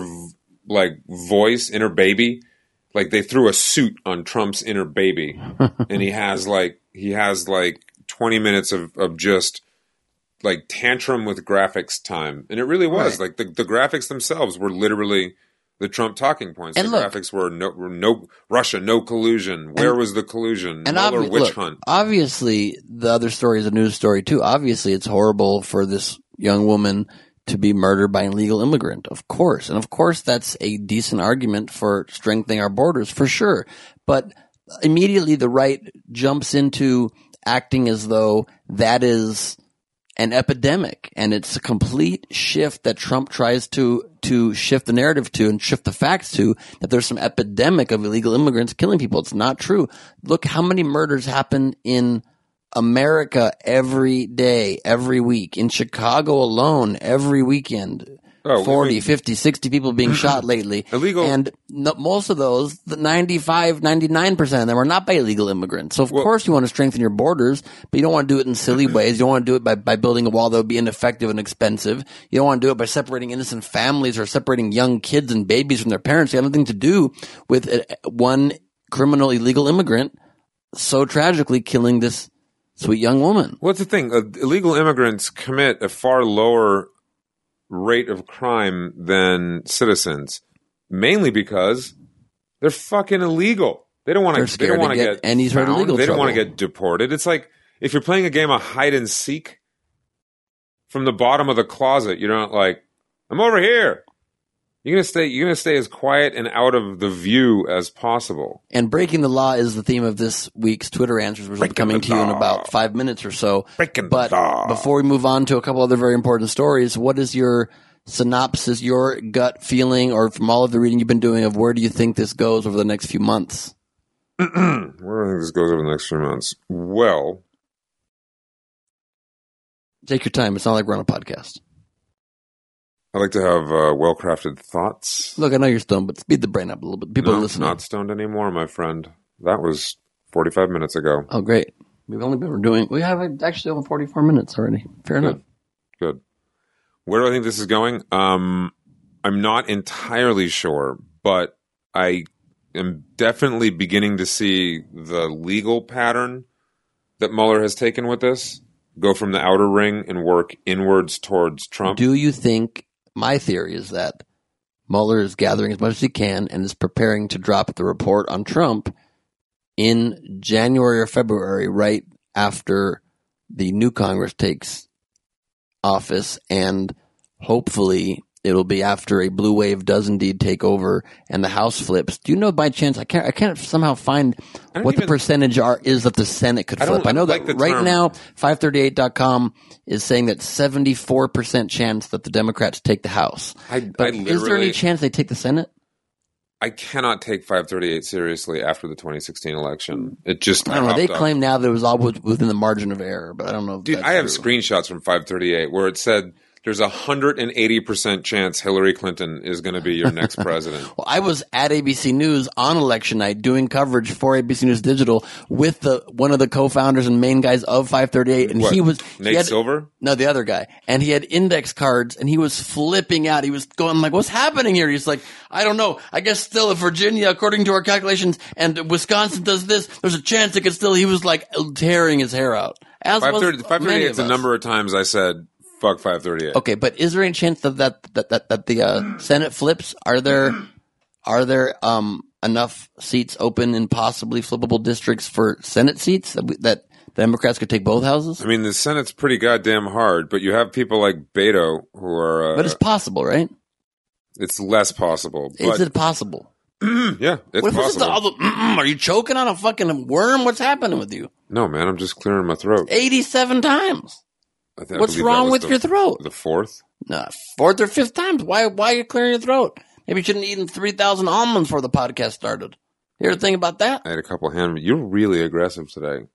like voice, inner baby. Like they threw a suit on Trump's inner baby, and he has like he has like twenty minutes of of just like tantrum with graphics time, and it really was. Like the the graphics themselves were literally the Trump talking points. And the look- graphics were no, were no Russia, no collusion. Where was the collusion? And Mueller obvi- witch look, hunt. obviously, the other story is a news story too. Obviously, it's horrible for this young woman to be murdered by an illegal immigrant. Of course, and of course, that's a decent argument for strengthening our borders for sure. But immediately, the right jumps into acting as though that is an epidemic and it's a complete shift that Trump tries to to shift the narrative to and shift the facts to that there's some epidemic of illegal immigrants killing people. It's not true. Look how many murders happen in America every day, every week. In Chicago alone, every weekend. Oh, 40, I mean- 50, 60 people being shot lately. Illegal- And no, most of those, the 95, 99% of them are not by illegal immigrants. So of course you want to strengthen your borders, but you don't want to do it in silly ways. You don't want to do it by, by building a wall that would be ineffective and expensive. You don't want to do it by separating innocent families or separating young kids and babies from their parents. You have nothing to do with uh, one criminal illegal immigrant so tragically killing this sweet young woman. What's the thing? Uh, illegal immigrants commit a far lower rate of crime than citizens, mainly because they're fucking illegal. They don't want to. They don't want to get get, any sort of legal They don't want to get deported. It's like if you're playing a game of hide and seek from the bottom of the closet. You're not like, I'm over here. You're gonna stay. You're gonna stay as quiet and out of the view as possible. And breaking the law is the theme of this week's Twitter answers, which will be coming to you in about five minutes or so. Breaking the but before we move on to a couple other very important stories, what is your synopsis, your gut feeling, or from all of the reading you've been doing of where do you think this goes over the next few months? Where do I think this goes over the next few months? Well, Take your time. It's not like we're on a podcast. I like to have uh, well crafted thoughts. Look, I know you're stoned, but speed the brain up a little bit. People no, are listening. Not stoned anymore, my friend. That was 45 minutes ago. Oh, great. We've only been doing, we have actually over 44 minutes already. Fair enough. Good. Where do I think this is going? Um, I'm not entirely sure, but I am definitely beginning to see the legal pattern that Mueller has taken with this go from the outer ring and work inwards towards Trump. Do you think my theory is that Mueller is gathering as much as he can and is preparing to drop the report on Trump in January or February, right after the new Congress takes office, and hopefully it'll be after a blue wave does indeed take over and the House flips. Do you know by chance? I can't. I can't somehow find what the percentage are is that the Senate could I flip. I know like that right term. now 538.com is saying that 74% chance that the Democrats take the House. I, But I is there any chance they take the Senate? I cannot take 538 seriously after the 2016 election. It just I don't know. They up. claim now that it was all within the margin of error, but I don't know. If Dude, I have true. screenshots from 538 where it said there's a 180% chance Hillary Clinton is going to be your next president. Well, I was at ABC News on election night doing coverage for ABC News Digital with the one of the co-founders and main guys of 538, and What, he was he had- Silver? No, the other guy, and he had index cards, and he was flipping out. He was going like, "What's happening here?" He's like, "I don't know. I guess still, if Virginia, according to our calculations, and Wisconsin does this, there's a chance it could still." He was like tearing his hair out. As was 530 538 is the number of times I said, fuck 538. Okay, but is there any chance that that that that, that the uh, Senate flips? Are there are there um enough seats open in possibly flippable districts for Senate seats that, we, that Democrats could take both houses? I mean, the Senate's pretty goddamn hard, but you have people like Beto who are. Uh, but it's possible, right? it's less possible. Is it possible? yeah, it's what if possible. the, the are you choking on a fucking worm? What's happening with you? no, man, I'm just clearing my throat. Eighty-seven times. What's wrong with the- your throat? The fourth? No, fourth or fifth times. Why? Why are you clearing your throat? Maybe you shouldn't have eaten three thousand almonds before the podcast started. You ever think about that? I had a couple hand. You're really aggressive today.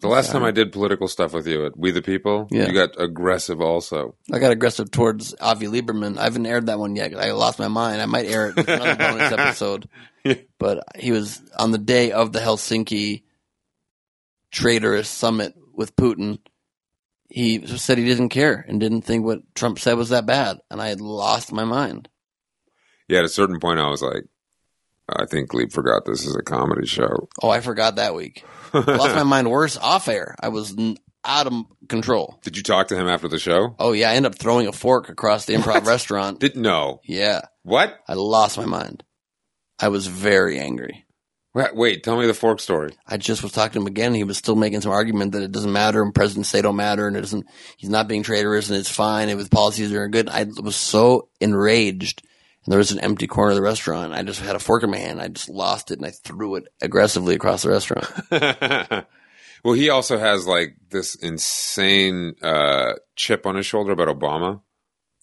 The last time I did political stuff with you at We the People, Yeah. you got aggressive also. I got aggressive towards Avi Liberman. I haven't aired that one yet. I lost my mind. I might air it in another bonus episode. But he was on the day of the Helsinki traitorous summit with Putin. He said he didn't care and didn't think what Trump said was that bad. And I had lost my mind. Yeah, at a certain point, I was like, I think Gleib forgot this is a comedy show. Oh, I forgot that week. lost my mind worse off air. I was n- out of control. Did you talk to him after the show? Oh, yeah. I ended up throwing a fork across the improv restaurant. Didn't know. yeah. What? I lost my mind. I was very angry. Wait, wait, tell me the fork story. I just was talking to him again. He was still making some argument that it doesn't matter and presidents say don't matter and it doesn't, he's not being traitorous and it's fine and with policies are good. I was so enraged and there was an empty corner of the restaurant. I just had a fork in my hand. I just lost it and I threw it aggressively across the restaurant. well, he also has like this insane uh, chip on his shoulder about Obama.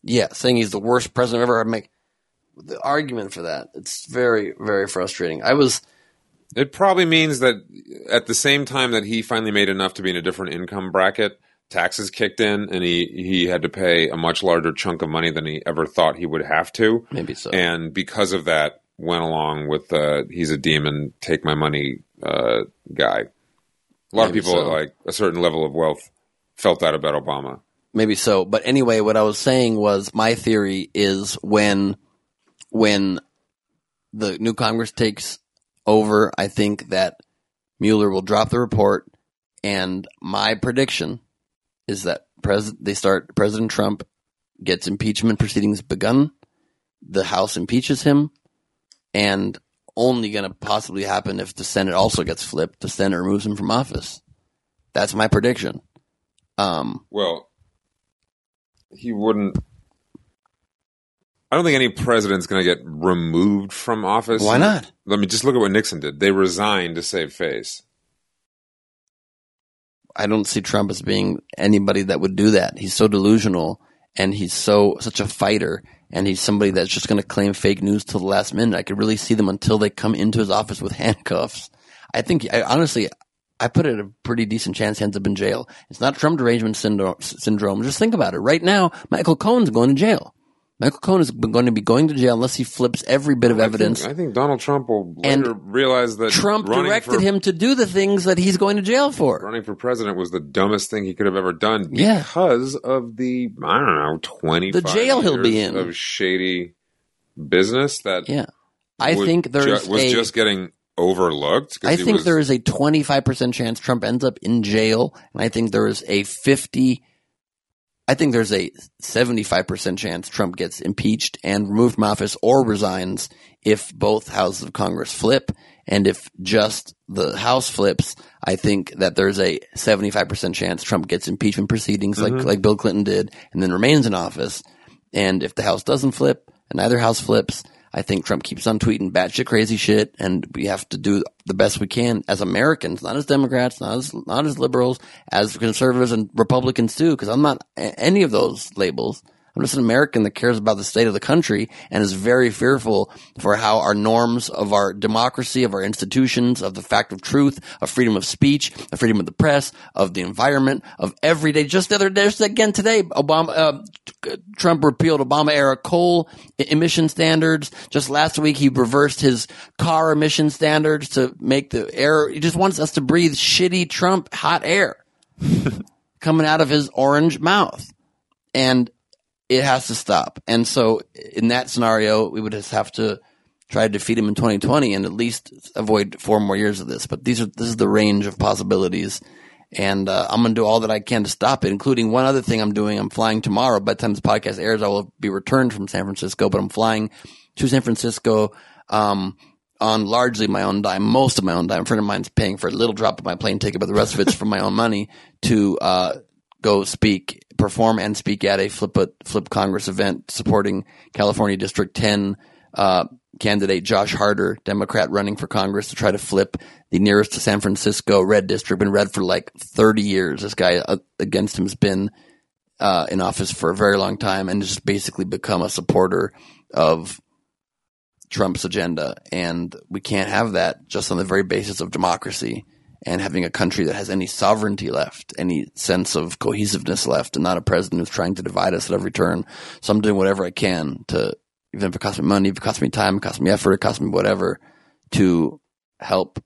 yeah, saying he's the worst president I've ever had. Make the argument for that. It's very, very frustrating. I was, It probably means that at the same time that he finally made enough to be in a different income bracket, taxes kicked in and he, he had to pay a much larger chunk of money than he ever thought he would have to. Maybe so. And because of that, went along with uh, he's a demon, take my money uh, guy. A lot Maybe of people so. like a certain level of wealth felt that about Obama. Maybe so. But anyway, what I was saying was my theory is when when the new Congress takes over, I think that Mueller will drop the report, and my prediction is that pres- they start President Trump gets impeachment proceedings begun, the House impeaches him, and only going to possibly happen if the Senate also gets flipped. The Senate removes him from office. That's my prediction. Um, Well, he wouldn't. I don't think any president's going to get removed from office. Why not? Let me just look at what Nixon did. They resigned to save face. I don't see Trump as being anybody that would do that. He's so delusional and he's so such a fighter and he's somebody that's just going to claim fake news till the last minute. I could really see them until they come into his office with handcuffs. I think I, honestly I put it a pretty decent chance he ends up in jail. It's not Trump derangement syndrome, syndrome. Just think about it. Right now, Michael Cohen's going to jail. Michael Cohen is going to be going to jail unless he flips every bit of I evidence. think, I think Donald Trump will And realize that Trump directed for, him to do the things that he's going to jail for. running for president was the dumbest thing he could have ever done Yeah. because of the I don't know twenty The jail he'll be in. of shady business that Yeah. I think there's ju- was a, just getting overlooked. I think was- there is a 25% chance Trump ends up in jail, and I think there is a 50 I think there's a 75% chance Trump gets impeached and removed from office or resigns if both houses of Congress flip. And if just the House flips, I think that there's a 75% chance Trump gets impeachment proceedings like, Mhm. like Bill Clinton did and then remains in office. And if the House doesn't flip and neither House flips, I think Trump keeps on tweeting batshit crazy shit, and we have to do the best we can as Americans, not as Democrats, not as not as liberals, as conservatives and Republicans too. Because I'm not any of those labels. I'm just an American that cares about the state of the country and is very fearful for how our norms of our democracy, of our institutions, of the fact of truth, of freedom of speech, of freedom of the press, of the environment, of every day. Just the other day, just again today, Obama, uh, Trump repealed Obama era coal emission standards. Just last week, he reversed his car emission standards to make the air. He just wants us to breathe shitty Trump hot air coming out of his orange mouth. And it has to stop. And so in that scenario, we would just have to try to defeat him in 2020 and at least avoid four more years of this. But these are, this is the range of possibilities. And uh, I'm going to do all that I can to stop it, including one other thing I'm doing. I'm flying tomorrow. By the time this podcast airs, I will be returned from San Francisco, but I'm flying to San Francisco um, on largely my own dime, most of my own dime. A friend of mine's paying for a little drop of my plane ticket, but the rest of it's from my own money to uh, go speak, perform, and speak at a Flip Flip Congress event supporting California District 10 uh, candidate Josh Harder, Democrat running for Congress to try to flip the nearest to San Francisco red district. Been red for like 30 years. This guy uh, against him has been uh, in office for a very long time and just basically become a supporter of Trump's agenda. And we can't have that just on the very basis of democracy and having a country that has any sovereignty left, any sense of cohesiveness left, and not a president who's trying to divide us at every turn. So I'm doing whatever I can to, even if it costs me money, if it costs me time, it costs me effort, it costs me whatever, to help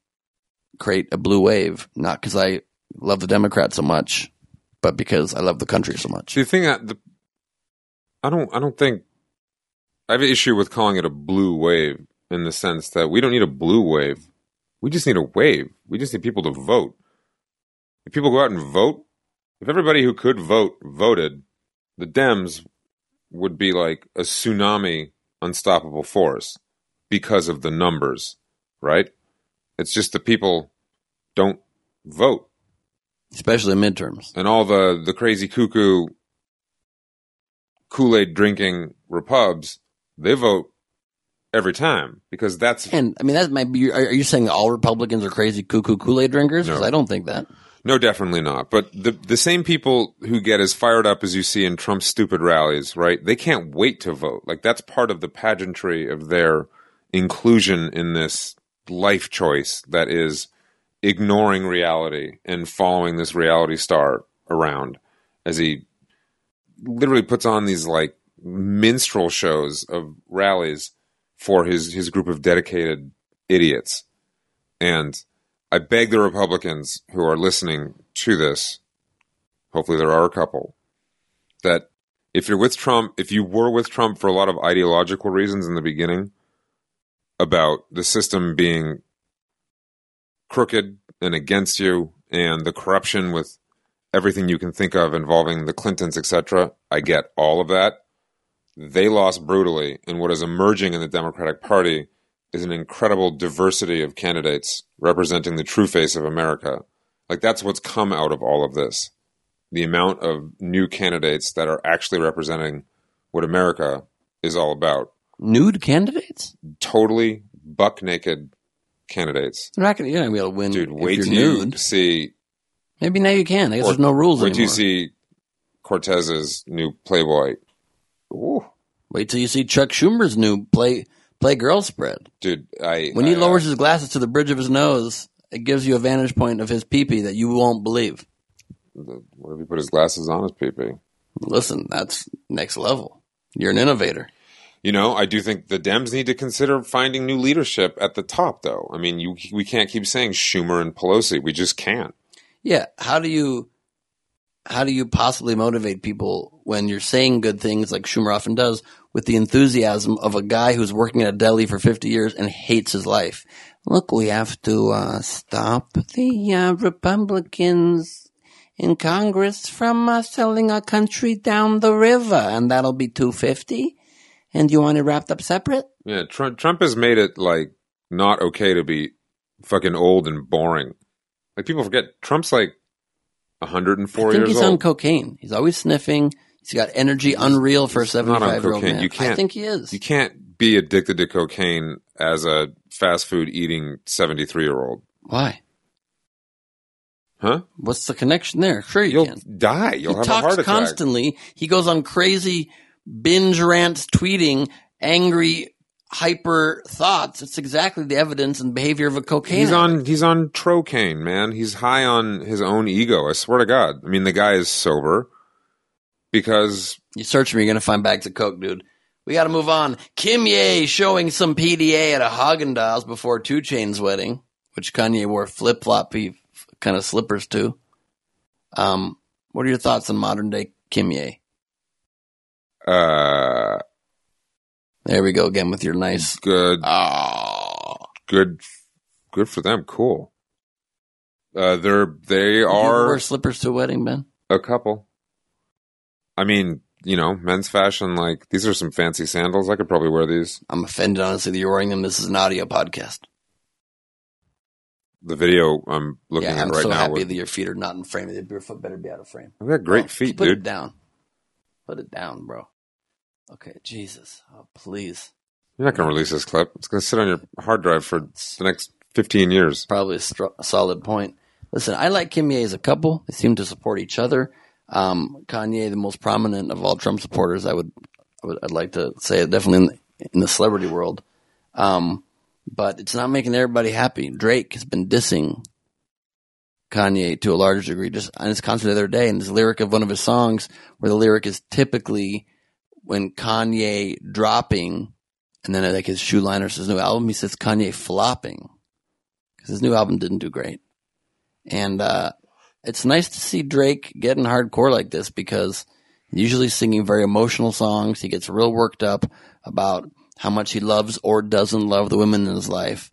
create a blue wave. Not because I love the Democrats so much, but because I love the country so much. The thing that the, I don't I don't think I have an issue with calling it a blue wave in the sense that we don't need a blue wave. We just need a wave. We just need people to vote. If people go out and vote, if everybody who could vote voted, the Dems would be like a tsunami unstoppable force because of the numbers, right? It's just the people don't vote. Especially midterms. And all the, the crazy cuckoo Kool Aid drinking Repubs, they vote every time because that's And I mean, that might be. Are, you saying all Republicans are crazy cuckoo Kool Aid drinkers? Because No. I don't think that. no, definitely not. But the the same people who get as fired up as you see in Trump's stupid rallies, right? They can't wait to vote. Like that's part of the pageantry of their inclusion in this life choice that is ignoring reality and following this reality star around as he literally puts on these like minstrel shows of rallies for his his group of dedicated idiots. And I beg the Republicans who are listening to this, hopefully there are a couple, that if you're with Trump, if you were with Trump for a lot of ideological reasons in the beginning about the system being crooked and against you and the corruption with everything you can think of involving the Clintons, etc., I get all of that. They lost brutally, and what is emerging in the Democratic Party is an incredible diversity of candidates representing the true face of America. Like that's what's come out of all of this. The amount of new candidates that are actually representing what America is all about. Nude candidates? Totally buck naked candidates. They're not gonna, you're not gonna be able to win. Dude, wait till you see. Maybe now you can. I guess or- there's no rules Wait till you see Cortez's new Playboy. Ooh, Wait till you see Chuck Schumer's new play play girl spread. dude, I When he I, uh, lowers his glasses to the bridge of his nose, it gives you a vantage point of his peepee that you won't believe. What if he put his glasses on his peepee? Listen, that's next level. You're an innovator. You know, I do think the Dems need to consider finding new leadership at the top, though. I mean, you we can't keep saying Schumer and Pelosi. We just can't. Yeah. How do you how do you possibly motivate people when you're saying good things like Schumer often does with the enthusiasm of a guy who's working at a deli for 50 years and hates his life? Look, we have to uh, stop the uh, Republicans in Congress from uh, selling our country down the river, and that'll be 250. And you want it wrapped up separate? Yeah, Trump, Trump has made it like not okay to be fucking old and boring. Like people forget Trump's like 104 I think years he's on cocaine. He's always sniffing. He's got energy unreal for a Not on 75 year old man. You can't. I think he is. You can't be addicted to cocaine as a fast food eating 73 year old. Why? Huh? What's the connection there? Sure, you You'll can. die. You'll he have a talks heart attack. constantly. He goes on crazy binge rants, tweeting angry, hyper thoughts. It's exactly the evidence and behavior of a cocaine. He's addict. on he's on trocaine, man. He's high on his own ego. I swear to God. I mean, the guy is sober because You search me, you're gonna find bags of coke, dude. We got to move on. Kim Ye showing some PDA at a Haagen Dazs before 2 Chainz' wedding, which Kanye wore flip floppy kind of slippers to. Um, what are your thoughts on modern day Kim Ye? uh There we go again with your nice. good Oh, good good for them. Cool. Uh they're they you are wear slippers to a wedding, Ben. a couple. I mean, you know, men's fashion like these are some fancy sandals. I could probably wear these. I'm offended, honestly, that you're wearing them. This is an audio podcast. The video I'm looking yeah, at I'm right so now happy with that your feet are not in frame. Your foot better be out of frame. I've got great Oh, feet, put it dude. down. Put it down, bro. Okay, Jesus. Oh, please. You're not gonna release this clip. It's gonna sit on your hard drive for the next fifteen years. Probably a, solid point. Listen, I like Kim Ye as a couple. They seem to support each other. Um, Kanye, the most prominent of all Trump supporters, I would, I would I'd like to say definitely in the, in the celebrity world. Um, but it's not making everybody happy. Drake has been dissing Kanye to a large degree just on his concert the other day and his lyric of one of his songs where the lyric is typically when Kanye dropping and then like his shoe liner says new album, he says Kanye flopping because his new album didn't do great. And, uh, it's nice to see Drake getting hardcore like this because usually singing very emotional songs. He gets real worked up about how much he loves or doesn't love the women in his life.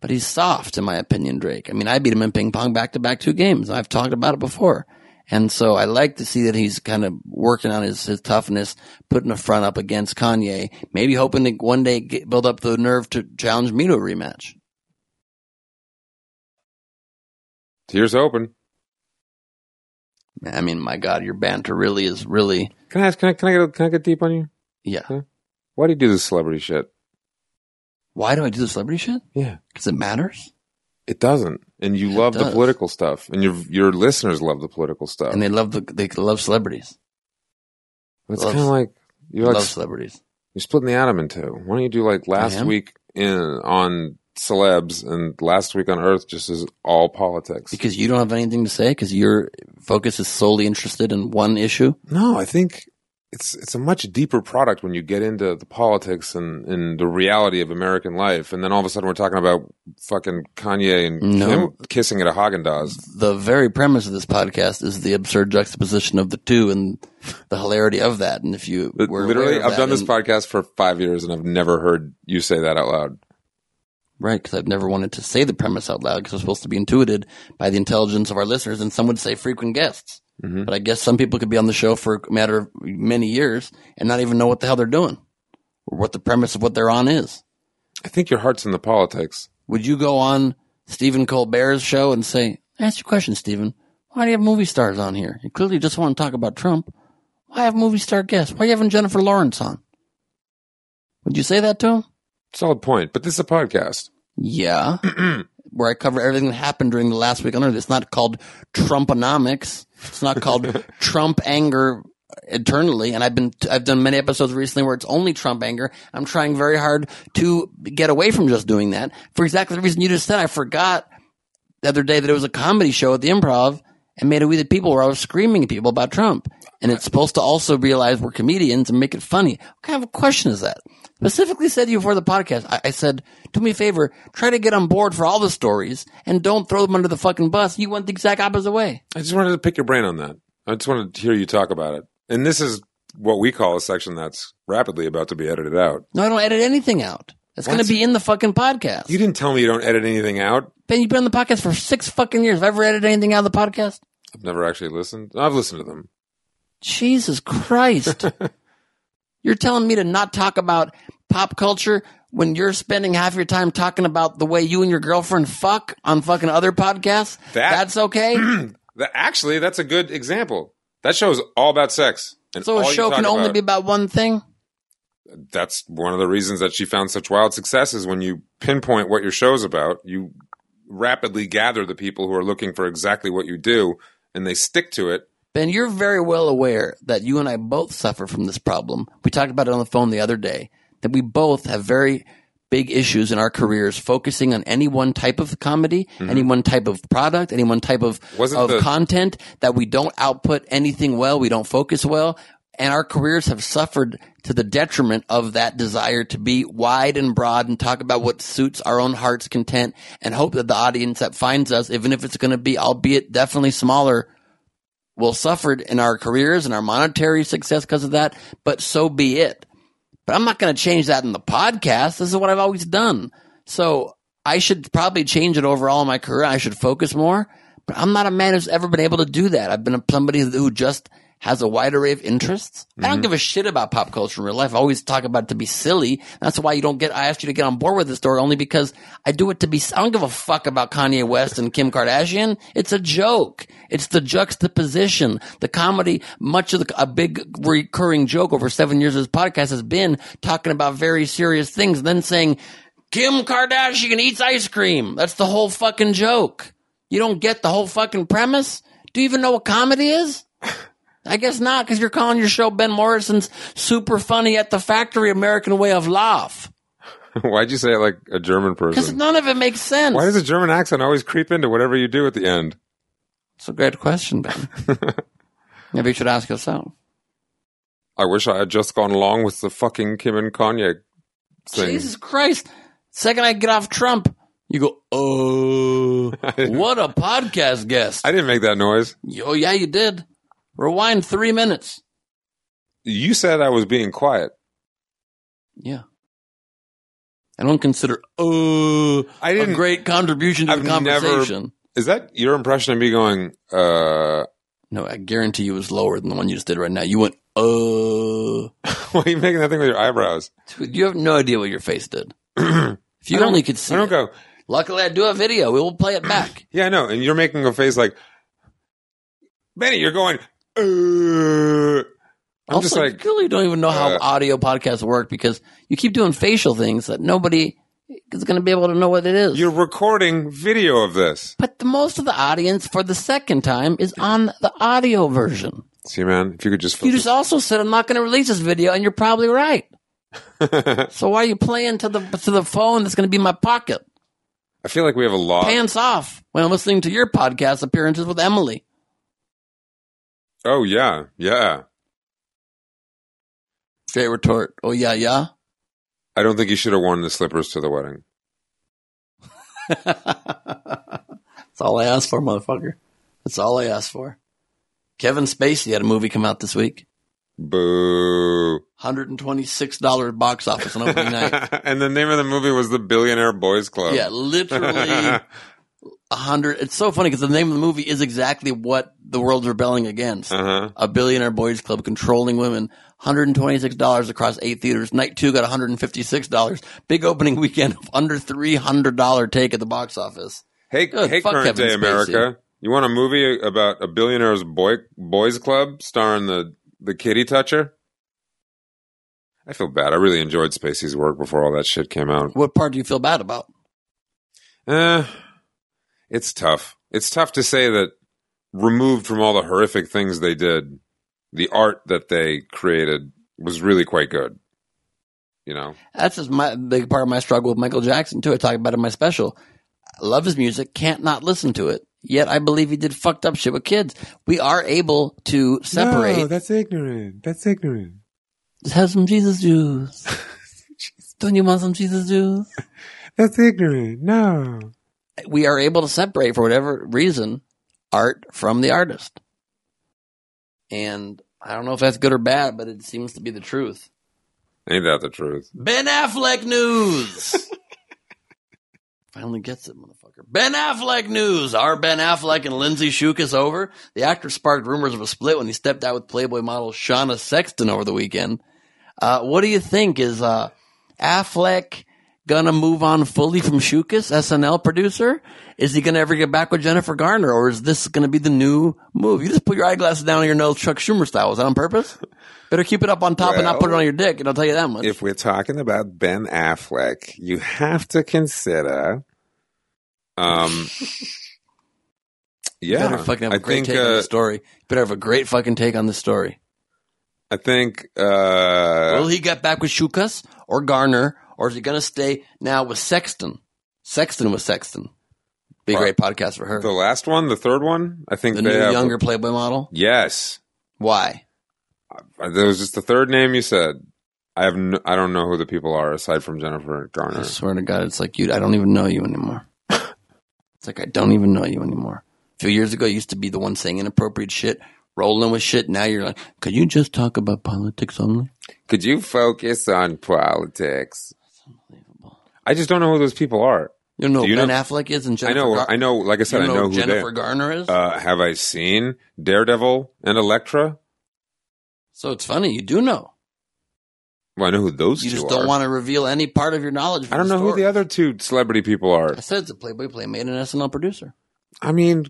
But he's soft, in my opinion, Drake. I mean, I beat him in ping pong back to back two games. I've talked about it before. And so I like to see that he's kind of working on his, his toughness, putting a front up against Kanye, maybe hoping to one day get, build up the nerve to challenge me to a rematch. Here's open. I mean, my God, your banter really is really, Can I ask? Can I? Can I get? Can I get deep on you? yeah. Why do you do this celebrity shit? Why do I do the celebrity shit? Yeah, Because it matters. it doesn't. And you love the political stuff, and your your listeners love the political stuff. And they love the, they love celebrities. it's kind of like you're like love celebrities. you're splitting the atom in two. Why don't you do like last week in on celebs, and Last Week on Earth just is all politics. Because you don't have anything to say because your focus is solely interested in one issue. No, I think it's it's a much deeper product when you get into the politics and, and the reality of American life, and then all of a sudden we're talking about fucking Kanye and No. Kim kissing at a Haagen Dazs. The very premise of this podcast is the absurd juxtaposition of the two and the hilarity of that. And if you were Literally, I've done this podcast for five years, and I've never heard you say that out loud. Right, because I've never wanted to say the premise out loud because it's supposed to be intuited by the intelligence of our listeners, and some would say frequent guests. Mm-hmm. But I guess some people could be on the show for a matter of many years and not even know what the hell they're doing or what the premise of what they're on is. I think your heart's in the politics. Would you go on Stephen Colbert's show and say, "Ask your question, Stephen. Why do you have movie stars on here? You clearly just want to talk about Trump. Why have movie star guests? Why are you having Jennifer Lawrence on?" Would you say that to him? Solid point, but this is a podcast. Yeah. Where I cover everything that happened during the last week on Earth. It's not called Trumponomics. It's not called Trump anger eternally. And I've been, I've done many episodes recently where it's only Trump anger. I'm trying very hard to get away from just doing that for exactly the reason you just said. I forgot the other day that it was a comedy show at the improv and made a We the People where I was screaming at people about Trump. And it's supposed to also realize we're comedians and make it funny. What kind of a question is that? Specifically said to you before the podcast, I, I said, do me a favor, try to get on board for all the stories and don't throw them under the fucking bus. You went the exact opposite way. I just wanted to pick your brain on that. I just wanted to hear you talk about it. And this is what we call a section that's rapidly about to be edited out. No, I don't edit anything out. It's going to be in the fucking podcast. You didn't tell me you don't edit anything out. Ben, you've been on the podcast for six fucking years. Have I ever edited anything out of the podcast? I've never actually listened. I've listened to them. Jesus Christ. you're telling me to not talk about pop culture when you're spending half your time talking about the way you and your girlfriend fuck on fucking other podcasts? That- That's okay? That, actually, that's a good example. That show is all about sex. And so a show can only about- be about one thing? That's one of the reasons that she found such wild success is when you pinpoint what your show's about, you rapidly gather the people who are looking for exactly what you do, and they stick to it. Ben, you're very well aware that you and I both suffer from this problem. We talked about it on the phone the other day, that we both have very big issues in our careers focusing on any one type of comedy, mm-hmm. any one type of product, any one type of, Wasn't of the- content, that we don't output anything well, we don't focus well. And our careers have suffered to the detriment of that desire to be wide and broad and talk about what suits our own heart's content and hope that the audience that finds us, even if it's going to be, albeit definitely smaller, will suffered in our careers and our monetary success because of that, but so be it. But I'm not going to change that in the podcast. This is what I've always done. So I should probably change it overall in my career. I should focus more, but I'm not a man who's ever been able to do that. I've been somebody who just has a wide array of interests. I don't mm-hmm. give a shit about pop culture in real life. I always talk about it to be silly. That's why you don't get, I asked you to get on board with this story only because I do it to be, I don't give a fuck about Kanye West and Kim Kardashian. It's a joke. It's the juxtaposition, the comedy. Much of the, a big recurring joke over seven years of this podcast has been talking about very serious things, then saying, Kim Kardashian eats ice cream. That's the whole fucking joke. You don't get the whole fucking premise? Do you even know what comedy is? I guess not, because you're calling your show Ben Morrison's super funny at the factory American way of laugh. Why'd you say it like a German person? Because none of it makes sense. Why does a German accent always creep into whatever you do at the end? It's a great question, Ben. Maybe you should ask yourself. I wish I had just gone along with the fucking Kim and Kanye thing. Jesus Christ. Second I get off Trump, you go, oh, what a podcast guest. I didn't make that noise. Oh, yeah, you did. Rewind three minutes. You said I was being quiet. Yeah. I don't consider, oh, I didn't. a great contribution to I've the conversation. Is that your impression of me going? uh No, I guarantee you it was lower than the one you just did right now. You went, uh. Why are you making that thing with your eyebrows? Dude, you have no idea what your face did. if you only could see I don't it. go. Luckily, I do have video. We will play it back. Yeah, I know. And you're making a face like Benny. You're going. Uh, I'm also, just like you clearly don't even know how uh, audio podcasts work because you keep doing facial things that nobody is going to be able to know what it is. you're recording video of this. but the most of the audience for the second time is on the audio version. See, man, if you could just You just also said I'm not going to release this video, and you're probably right. so why are you playing to the to the phone that's going to be in my pocket? I feel like we have a law. Pants off when I'm listening to your podcast appearances with Emily. Oh yeah, yeah. Straight retort. Oh yeah, yeah. I don't think you should have worn the slippers to the wedding. That's all I asked for, motherfucker. That's all I asked for. Kevin Spacey had a movie come out this week. Boo. $126 box office on opening night. and the name of the movie was The Billionaire Boys Club. Yeah, literally a hundred. It's so funny because the name of the movie is exactly what the world's rebelling against. Uh-huh. A billionaire boys club controlling women. $126 across eight theaters. Night two got $156. Big opening weekend of under $300 take at the box office. Hey, Good. hey, Fuck current Kevin day Spacey. America. You want a movie about a billionaire's boy boys club starring the the kitty toucher? I feel bad. I really enjoyed Spacey's work before all that shit came out. What part do you feel bad about? Eh, it's tough. It's tough to say that removed from all the horrific things they did, the art that they created was really quite good. You know, That's just my big part of my struggle with Michael Jackson too. I talk about it in my special. I love his music, can't not listen to it. Yet I believe he did fucked up shit with kids. We are able to separate. No, that's ignorant. That's ignorant. Just have some Jesus juice. Don't you want some Jesus juice? That's ignorant. No. We are able to separate for whatever reason art from the artist. And I don't know if that's good or bad, but it seems to be the truth. Ain't that the truth? Ben Affleck news. Finally gets it, motherfucker. Ben Affleck news. Are Ben Affleck and Lindsay Shookus over? The actor sparked rumors of a split when he stepped out with Playboy model Shauna Sexton over the weekend. Uh, what do you think? Is uh, Affleck gonna move on fully from Shookus, SNL producer? Is he gonna ever get back with Jennifer Garner, or is this gonna be the new move? You just put your eyeglasses down on your nose, Chuck Schumer style. Was that on purpose? Better keep it up on top and not put it on your dick, and I'll tell you that much. If we're talking about Ben Affleck, you have to consider. Um. Yeah, better fucking have a I great think. take on Uh, this story. Better have a great fucking take on the story. I think. Uh, Will he get back with Shookus or Garner, or is he going to stay now with Sexton? Sexton with Sexton. Be a great podcast for her. the last one, the third one, I think The they new have. younger Playboy model. Yes, Why? Uh, there was just the third name you said. I have. No, I don't know who the people are aside from Jennifer Garner. I Garner. swear to God, it's like you. I don't even know you anymore. it's like I don't even know you anymore. A few years ago, you used to be the one saying inappropriate shit, rolling with shit. Now you're like, could you just talk about politics only? Could you focus on politics? I just don't know who those people are. You know you Ben know- Affleck is and I know. Gar- I know. Like I said, You I know know who Jennifer. Garner is. Uh, have I seen Daredevil and Elektra? so it's funny you do know. Well, I know who those You just don't want to reveal any part of your knowledge. I don't know who the other two celebrity people are. I said it's a Playboy Playmate and an SNL producer. I mean,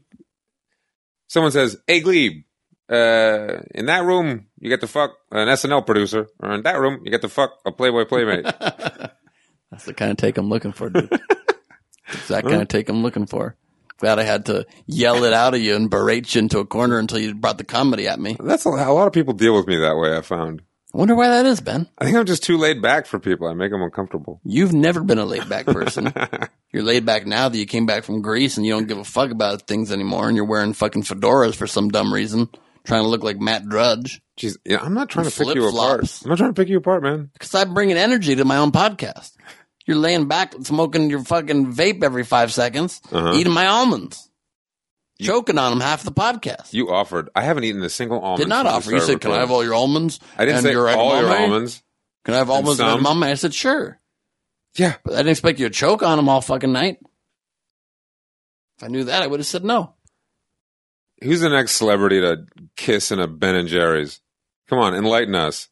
someone says, "Hey, Gleib, uh, in that room you get to fuck an SNL producer, or in that room you get to fuck a Playboy playmate." That's the kind of take I'm looking for, dude. It's that kind of take I'm looking for. Glad I had to yell it out of you and berate you into a corner until you brought the comedy at me. That's a, a lot of people deal with me that way. I found. I wonder why that is, Ben. I think I'm just too laid back for people. I make them uncomfortable. You've never been a laid back person. you're laid back now that you came back from Greece and you don't give a fuck about things anymore and you're wearing fucking fedoras for some dumb reason, trying to look like Matt Drudge. Jeez, yeah, I'm not trying to pick you Flip-flops. apart. I'm not trying to pick you apart, man. Because I bring an energy to my own podcast. You're laying back smoking your fucking vape every five seconds, Uh-huh. eating my almonds, choking on them half the podcast. You offered. I haven't eaten a single almond. Did not offer. You said, "Can I have all your almonds?" I didn't and say your all your almonds. Can I have almonds and some? edamame? I said, "Sure." Yeah, but I didn't expect you to choke on them all fucking night. If I knew that, I would have said no. Who's the next celebrity to kiss in a Ben and Jerry's? Come on, enlighten us.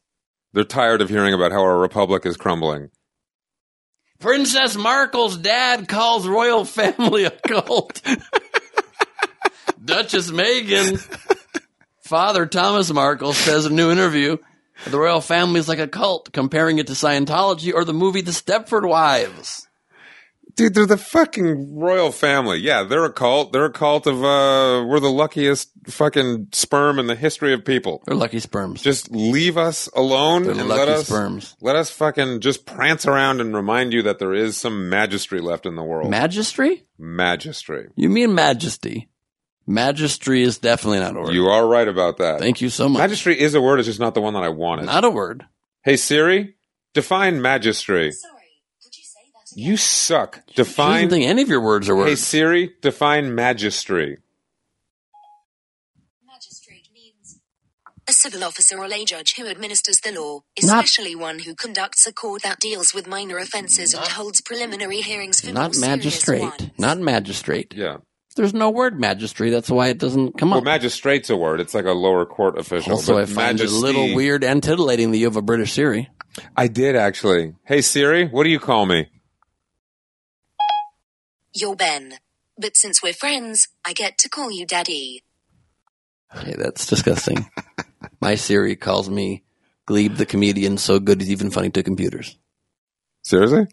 They're tired of hearing about how our republic is crumbling. Princess Markle's dad calls royal family a cult. Duchess Meghan, father Thomas Markle says in a new interview, the royal family is like a cult, comparing it to Scientology or the movie The Stepford Wives. Dude, they're the fucking royal family. Yeah, they're a cult. They're a cult of uh we're the luckiest fucking sperm in the history of people. They're lucky sperms. Just leave us alone They're and lucky let us sperms. let us fucking just prance around and remind you that there is some magistry left in the world. Magistry? magistry. You mean majesty? Magistry is definitely not a word. You are right about that. Thank you so much. Magistry is a word, it's just not the one that I wanted. Not a word. hey Siri, define magistry. You suck. She doesn't Define think any of your words are Hey. Siri, define magistry. Magistrate means a civil officer or lay judge who administers the law, Not- especially one who conducts a court that deals with minor offences and holds preliminary hearings for not more serious magistrate. ones. Not magistrate. Yeah. There's no word magistrate. That's why it doesn't come Well, up. magistrate's a word. It's like a lower court official. also, but I find majesty- it a little weird and titillating that you have a British Siri. I did actually. Hey Siri, what do you call me? You're Ben. But since we're friends, I get to call you Daddy. Okay, that's disgusting. My Siri calls me Gleib the comedian, so good he's even funny to computers. Seriously?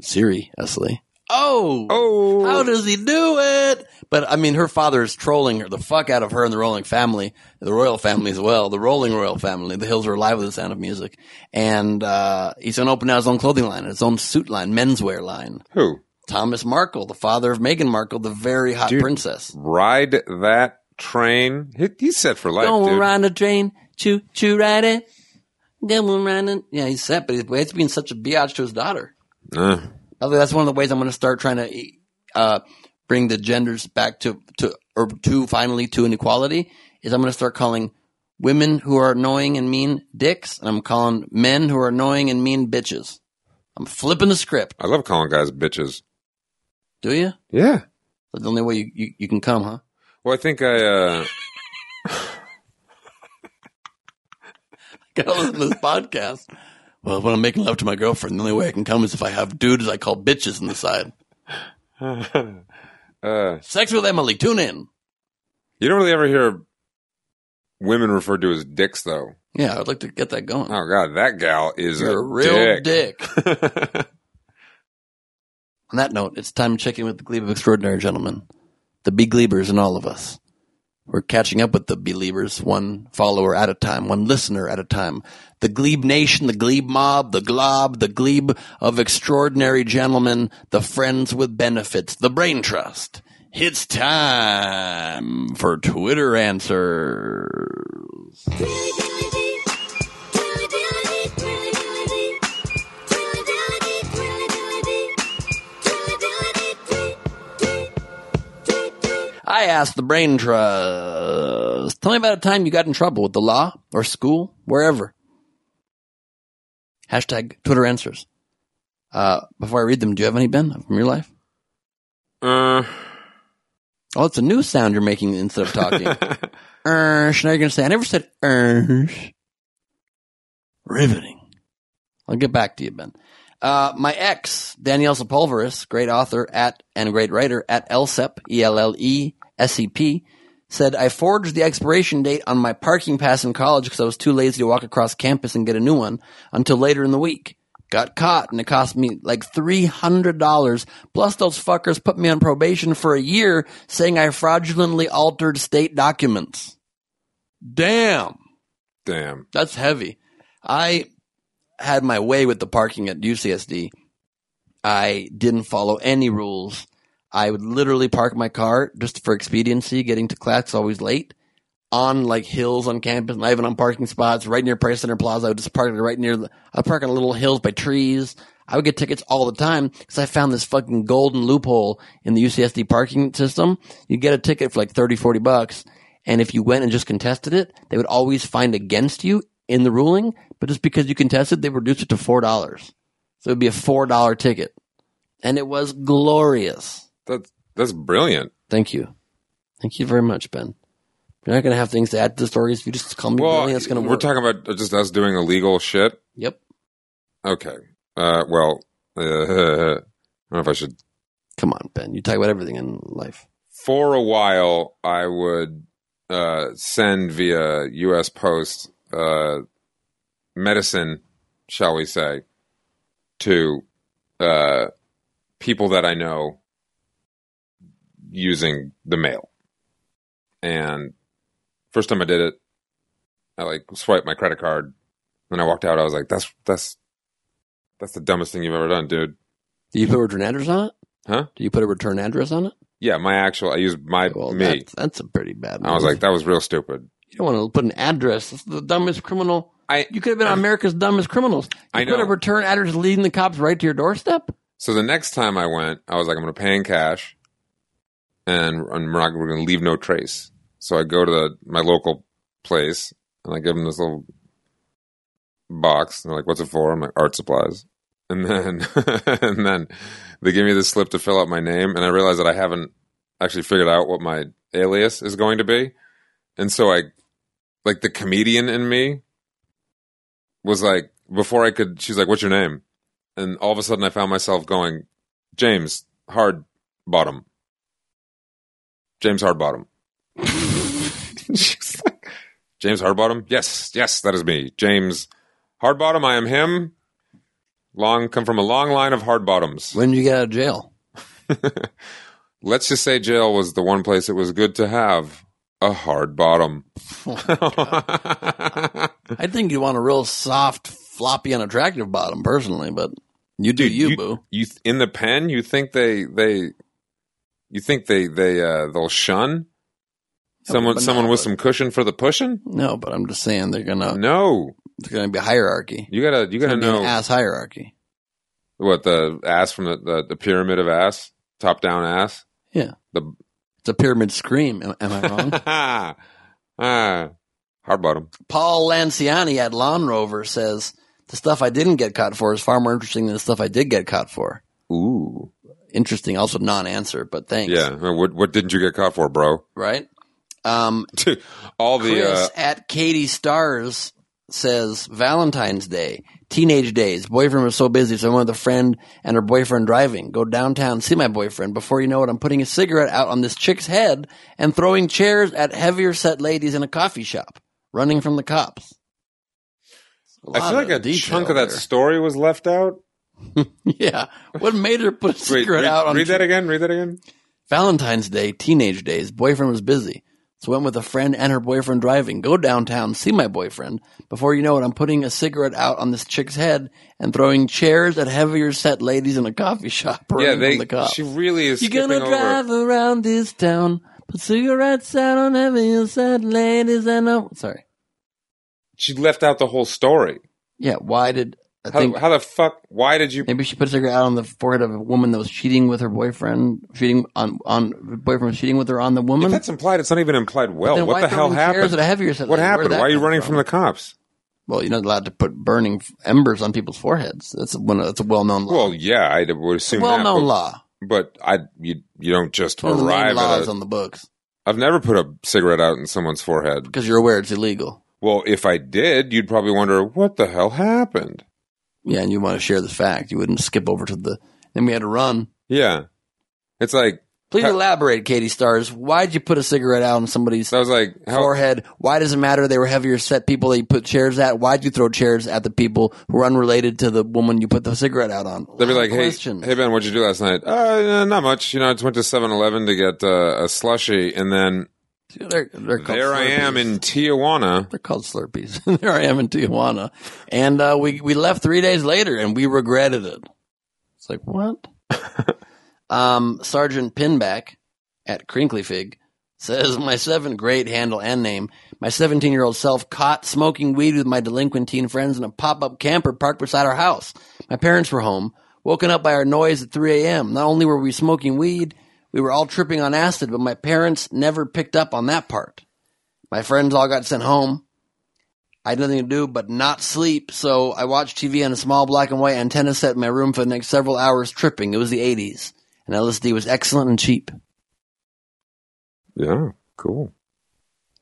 Seriously. Oh, Oh, how does he do it? But I mean, her father is trolling her the fuck out of her and the Rolling family, the royal family as well, the Rolling royal family. The hills are alive with the sound of music, and uh, he's going to open out his own clothing line, his own suit line, menswear line. who? Thomas Markle, the father of Meghan Markle, the very hot Dude. princess. Ride that train. He, he's set for life, dude. ride the train, choo choo ride it. Go ride it. Yeah, he's set, but he's being such a biatch to his daughter. Uh, I think that's one of the ways I'm going to start trying to uh, bring the genders back to to or to finally to inequality. Is I'm going to start calling women who are annoying and mean dicks, and I'm calling men who are annoying and mean bitches. I'm flipping the script. I love calling guys bitches. Do you? Yeah. That's the only way you, you, you can come, huh? Well, I think I. uh Gotta listen to this podcast. Well, when I'm making love to my girlfriend, the only way I can come is if I have dudes I call bitches on the side. uh, Sex with Emily, tune in. you don't really ever hear women referred to as dicks, though. Yeah, I'd like to get that going. Oh God, that gal is You're a, a real dick. On that note, it's time to check in with the Gleib of Extraordinary Gentlemen, the Be Glebers in all of us. We're catching up with the Believers, one follower at a time, one listener at a time. The Gleib Nation, the Gleib Mob, the Glob, the Gleib of Extraordinary Gentlemen, the Friends with Benefits, the Brain Trust. It's time for Twitter answers. I asked the Brain Trust, tell me about a time you got in trouble with the law or school, wherever. Hashtag Twitter answers. Uh, before I read them, do you have any, Ben, from your life? uh, Oh, it's a new sound you're making instead of talking. Ersh. Now you're going to say, I never said ersh. Riveting. I'll get back to you, Ben. Uh, my ex, Danielle Sepulveres, great author at and great writer at LSEP, E L L E S E P, said I forged the expiration date on my parking pass in college because I was too lazy to walk across campus and get a new one until later in the week. Got caught and it cost me like $300. Plus those fuckers put me on probation for a year saying I fraudulently altered state documents. Damn. damn. That's heavy. I had my way with the parking at UCSD. I didn't follow any rules. I would literally park my car just for expediency, getting to class I was late, on like hills on campus, not even on parking spots, right near Price Center Plaza. I would just park it right near the, I park on little hills by trees. I would get tickets all the time because I found this fucking golden loophole in the UCSD parking system. You get a ticket for like 30, 40 bucks. And if you went and just contested it, they would always find against you in the ruling. But just because you contested, they reduced it to $4. So it would be a $4 ticket. And it was glorious. That's that's brilliant. Thank you. Thank you very much, Ben. You're not going to have things to add to the stories. If you just call me Well, brilliant, it's going to we're talking about just us doing illegal shit. yep. Okay. Uh, well, uh, I don't know if I should. Come on, Ben. You talk about everything in life. For a while, I would uh, send via U.S. Post uh, medicine, shall we say, to uh, people that I know using the mail. And first time I did it, I like swiped my credit card. When I walked out, I was like, "That's that's that's the dumbest thing you've ever done, dude." Do you put a return address on it? Huh? Do you put a return address on it? Yeah, my actual. I used my me. That's, that's a pretty bad. I was like, that was real stupid. you don't want to put an address. That's the dumbest criminal. I You could have been America's dumbest criminals. You I put a return address leading the cops right to your doorstep. So the next time I went, I was like, I'm going to pay in cash, and, and we're we're going to leave no trace. So I go to the, my local place and I give them this little box. And they're like, "What's it for?" I'm like, "Art supplies." And then and then they give me this slip to fill out my name, and I realize that I haven't actually figured out what my alias is going to be. And so I, like the comedian in me, was like, before I could, she's like, "What's your name?" And all of a sudden, I found myself going, "James Hard Bottom." James Hardbottom. She's like, James Hardbottom? Yes, yes, that is me. James Hardbottom, I am him. Long come from a long line of Hardbottoms. When did you get out of jail? Let's just say jail was the one place it was good to have a hard bottom. Oh I think you want a real soft, floppy, unattractive bottom, personally, but you do you, you, boo. you in the pen, you think they they you think they they uh they'll shun someone but someone no, with but- some cushion for the pushing? No, but I'm just saying they're gonna. No. It's gonna be a hierarchy. You gotta you gotta know an ass hierarchy. what the ass from the, the, the pyramid of ass, top down ass. Yeah, The it's a pyramid scream. Am, am I wrong? ah, hard bottom. Paul Lanciani at Lawn Rover says the stuff I didn't get caught for is far more interesting than the stuff I did get caught for. Ooh, Interesting, also non-answer, but thanks. yeah. What what didn't you get caught for, bro? right. Um, All the Chris uh, at Katie Stars says Valentine's Day, teenage days. Boyfriend was so busy, so I went with a friend and her boyfriend driving. Go downtown, see my boyfriend. Before you know it, I'm putting a cigarette out on this chick's head and throwing chairs at heavier set ladies in a coffee shop, running from the cops. I feel like a chunk of that there. story was left out. yeah. What made her put a cigarette read, out on read that again. Read that again. Valentine's Day, teenage days. Boyfriend was busy. So went with a friend and her boyfriend driving. Go downtown, see my boyfriend. Before you know it, I'm putting a cigarette out on this chick's head and throwing chairs at heavier set ladies in a coffee shop. Yeah, they. the cops. She really is. You're gonna over. drive around this town, put cigarettes out on heavier set ladies and a. Sorry. She left out the whole story. Yeah, why did I How, think how the fuck? Why did you? maybe she put a cigarette out on the forehead of a woman that was cheating with her boyfriend, cheating on on boyfriend was cheating with her on the woman? If that's implied. It's not even implied well. What the hell happened? at a heavier set What happened? Why are you running from? from the cops? Well, you're not allowed to put burning embers on people's foreheads. That's one. That's a well-known law. Well, yeah, I would assume well-known but- law. But I, you, you don't just One arrive laws at a. on the books I've never put a cigarette out in someone's forehead. because you're aware it's illegal. Well, if I did, you'd probably wonder what the hell happened. Yeah, and you want to share the fact. You wouldn't skip over to the. Then we had to run. Yeah, it's like Please Ha- elaborate, Katie Stars. Why'd you put a cigarette out on somebody's I was like, how, forehead? Why does it matter they were heavier set people that you put chairs at? Why'd you throw chairs at the people who were unrelated to the woman you put the cigarette out on? they'd be like, hey, questions. hey Ben, what'd you do last night? Uh, not much. You know, I just went to 7-Eleven to get uh, a slushy, and then They're, they're there I am in Tijuana. They're called Slurpees. there I am in Tijuana, and uh, we we left three days later, and we regretted it. It's like what? um, Sergeant Pinback at Crinkly Fig says my seven great handle and name. My 17 year old self caught smoking weed with my delinquent teen friends in a pop up camper parked beside our house. My parents were home, woken up by our noise at 3 a.m. Not only were we smoking weed, we were all tripping on acid, but my parents never picked up on that part. My friends all got sent home. I had nothing to do but not sleep, so I watched TV on a small black and white antenna set in my room for the next several hours tripping. It was the 80s, and LSD was excellent and cheap. Yeah, cool.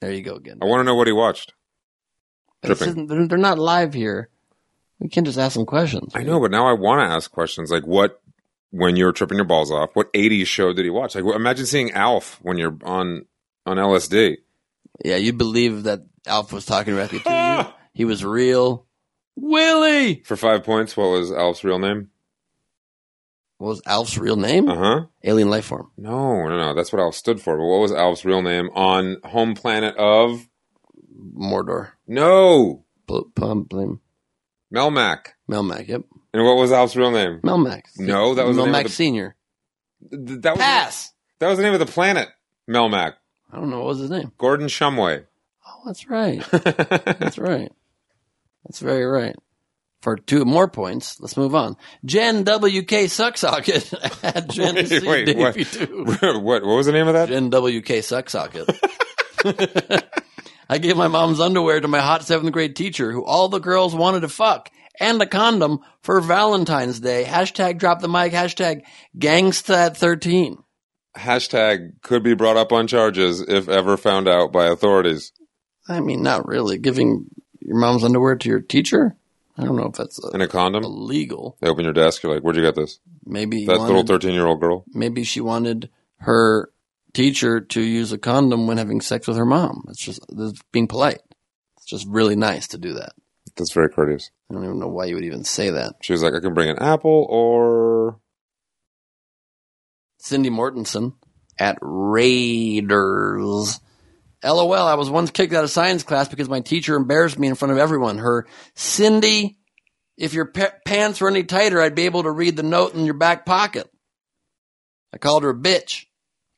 There you go again. I want to know what he watched. Tripping. They're, they're not live here. We can't just ask them questions. I know, but now I want to ask questions like what when you're tripping your balls off. What '80s show did he watch? Like, imagine seeing Alf when you're on on LSD. Yeah, you believe that Alf was talking directly to you. He was real. Willie! For five points, what was Alf's real name? What was Alf's real name? Uh huh. Alien life form. No, no, no. That's what Alf stood for. But what was Alf's real name on home planet of Mordor. No Plum, blame. Melmac? Melmac. Yep. And what was Alf's real name? Melmac. No, that was Melmac the, Senior. th- that was Pass. that was the name of the planet. Melmac. I don't know what was his name. Gordon Shumway. Oh, that's right. that's right. That's very right. For two more points, let's move on. Jen WK Sucksocket at Jen C. Wait, what? What? What was the name of that? Jen WK Sucksocket. I gave my mom's underwear to my hot seventh grade teacher who all the girls wanted to fuck and a condom for Valentine's Day. Hashtag drop the mic. Hashtag gangsta 13. Hashtag could be brought up on charges if ever found out by authorities. I mean, not really. Giving your mom's underwear to your teacher? I don't know if that's uh, In a condom? illegal. They open your desk. You're like, where'd you get this? Maybe That wanted- little 13 year old girl. maybe she wanted her teacher to use a condom when having sex with her mom. It's just it's being polite. It's just really nice to do that. That's very courteous. I don't even know why you would even say that. She was like, I can bring an apple or. Cindy Mortensen at Raiders. LOL, I was once kicked out of science class because my teacher embarrassed me in front of everyone. Her, Cindy, if your pa- pants were any tighter, I'd be able to read the note in your back pocket. I called her a bitch.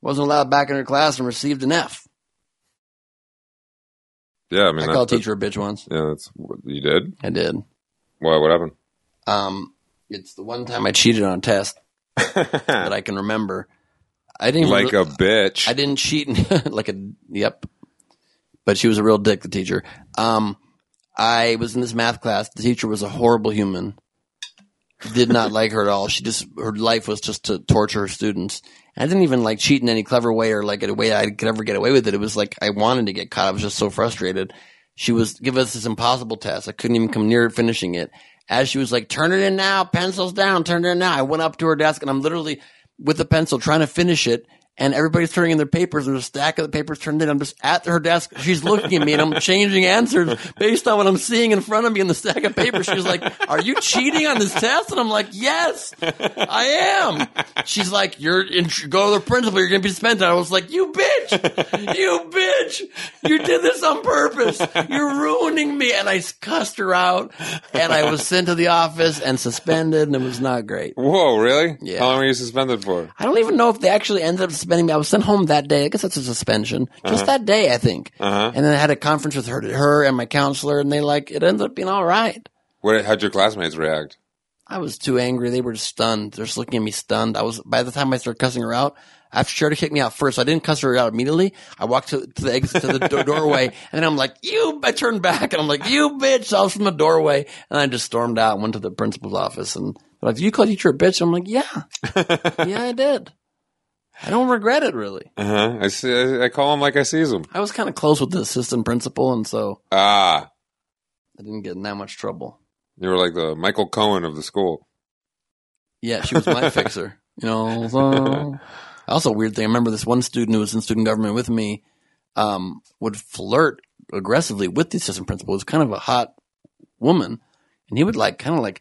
Wasn't allowed back in her class and received an F. Yeah, I mean, I called teacher a bitch once. Yeah, that's what you did. I did. Why? What happened? Um, it's the one time I cheated on a test that I can remember. I didn't Like re- a bitch. I didn't cheat like a yep. But she was a real dick, the teacher. Um, I was in this math class. The teacher was a horrible human. Did not like her at all. She just her life was just to torture her students. I didn't even like cheat in any clever way or like a way I could ever get away with it. It was like I wanted to get caught. I was just so frustrated. She was give us this impossible test. I couldn't even come near finishing it. As she was like, "Turn it in now, pencils down, turn it in now." I went up to her desk and I'm literally with the pencil trying to finish it. And everybody's turning in their papers. There's a stack of the papers turned in. I'm just at her desk. She's looking at me and I'm changing answers based on what I'm seeing in front of me in the stack of papers. She's like, are you cheating on this test? And I'm like, yes, I am. She's like, you're in, go to the principal. You're going to be suspended. I was like, you bitch, you bitch, you did this on purpose. You're ruining me. And I cussed her out and I was sent to the office and suspended and it was not great. Whoa, really? Yeah. How long were you suspended for? I don't even know if they actually ended up suspending me. I was sent home that day. I guess that's a suspension. Just Uh-huh. that day, I think. Uh-huh. And then I had a conference with her, her and my counselor, and they like it ended up being all right. What? How'd your classmates react? I was too angry. They were just stunned. They're just looking at me stunned. I was by the time I started cussing her out. After she to kick me out first, I didn't cuss her out immediately. I walked to, to the exit to the do- doorway, and then I'm like, "You!" I turned back, and I'm like, "You bitch!" So I was from the doorway, and I just stormed out and went to the principal's office. And they're like, "You called teacher a bitch?" And I'm like, "Yeah, yeah, I did." I don't regret it really. Uh huh. I see. I, I call him like I sees him. I was kind of close with the assistant principal, and so Ah, I didn't get in that much trouble. you were like the Michael Cohen of the school. Yeah, she was my fixer. You know. So. Also, weird thing. I remember this one student who was in student government with me um, would flirt aggressively with the assistant principal. It was kind of a hot woman, and he would like kind of like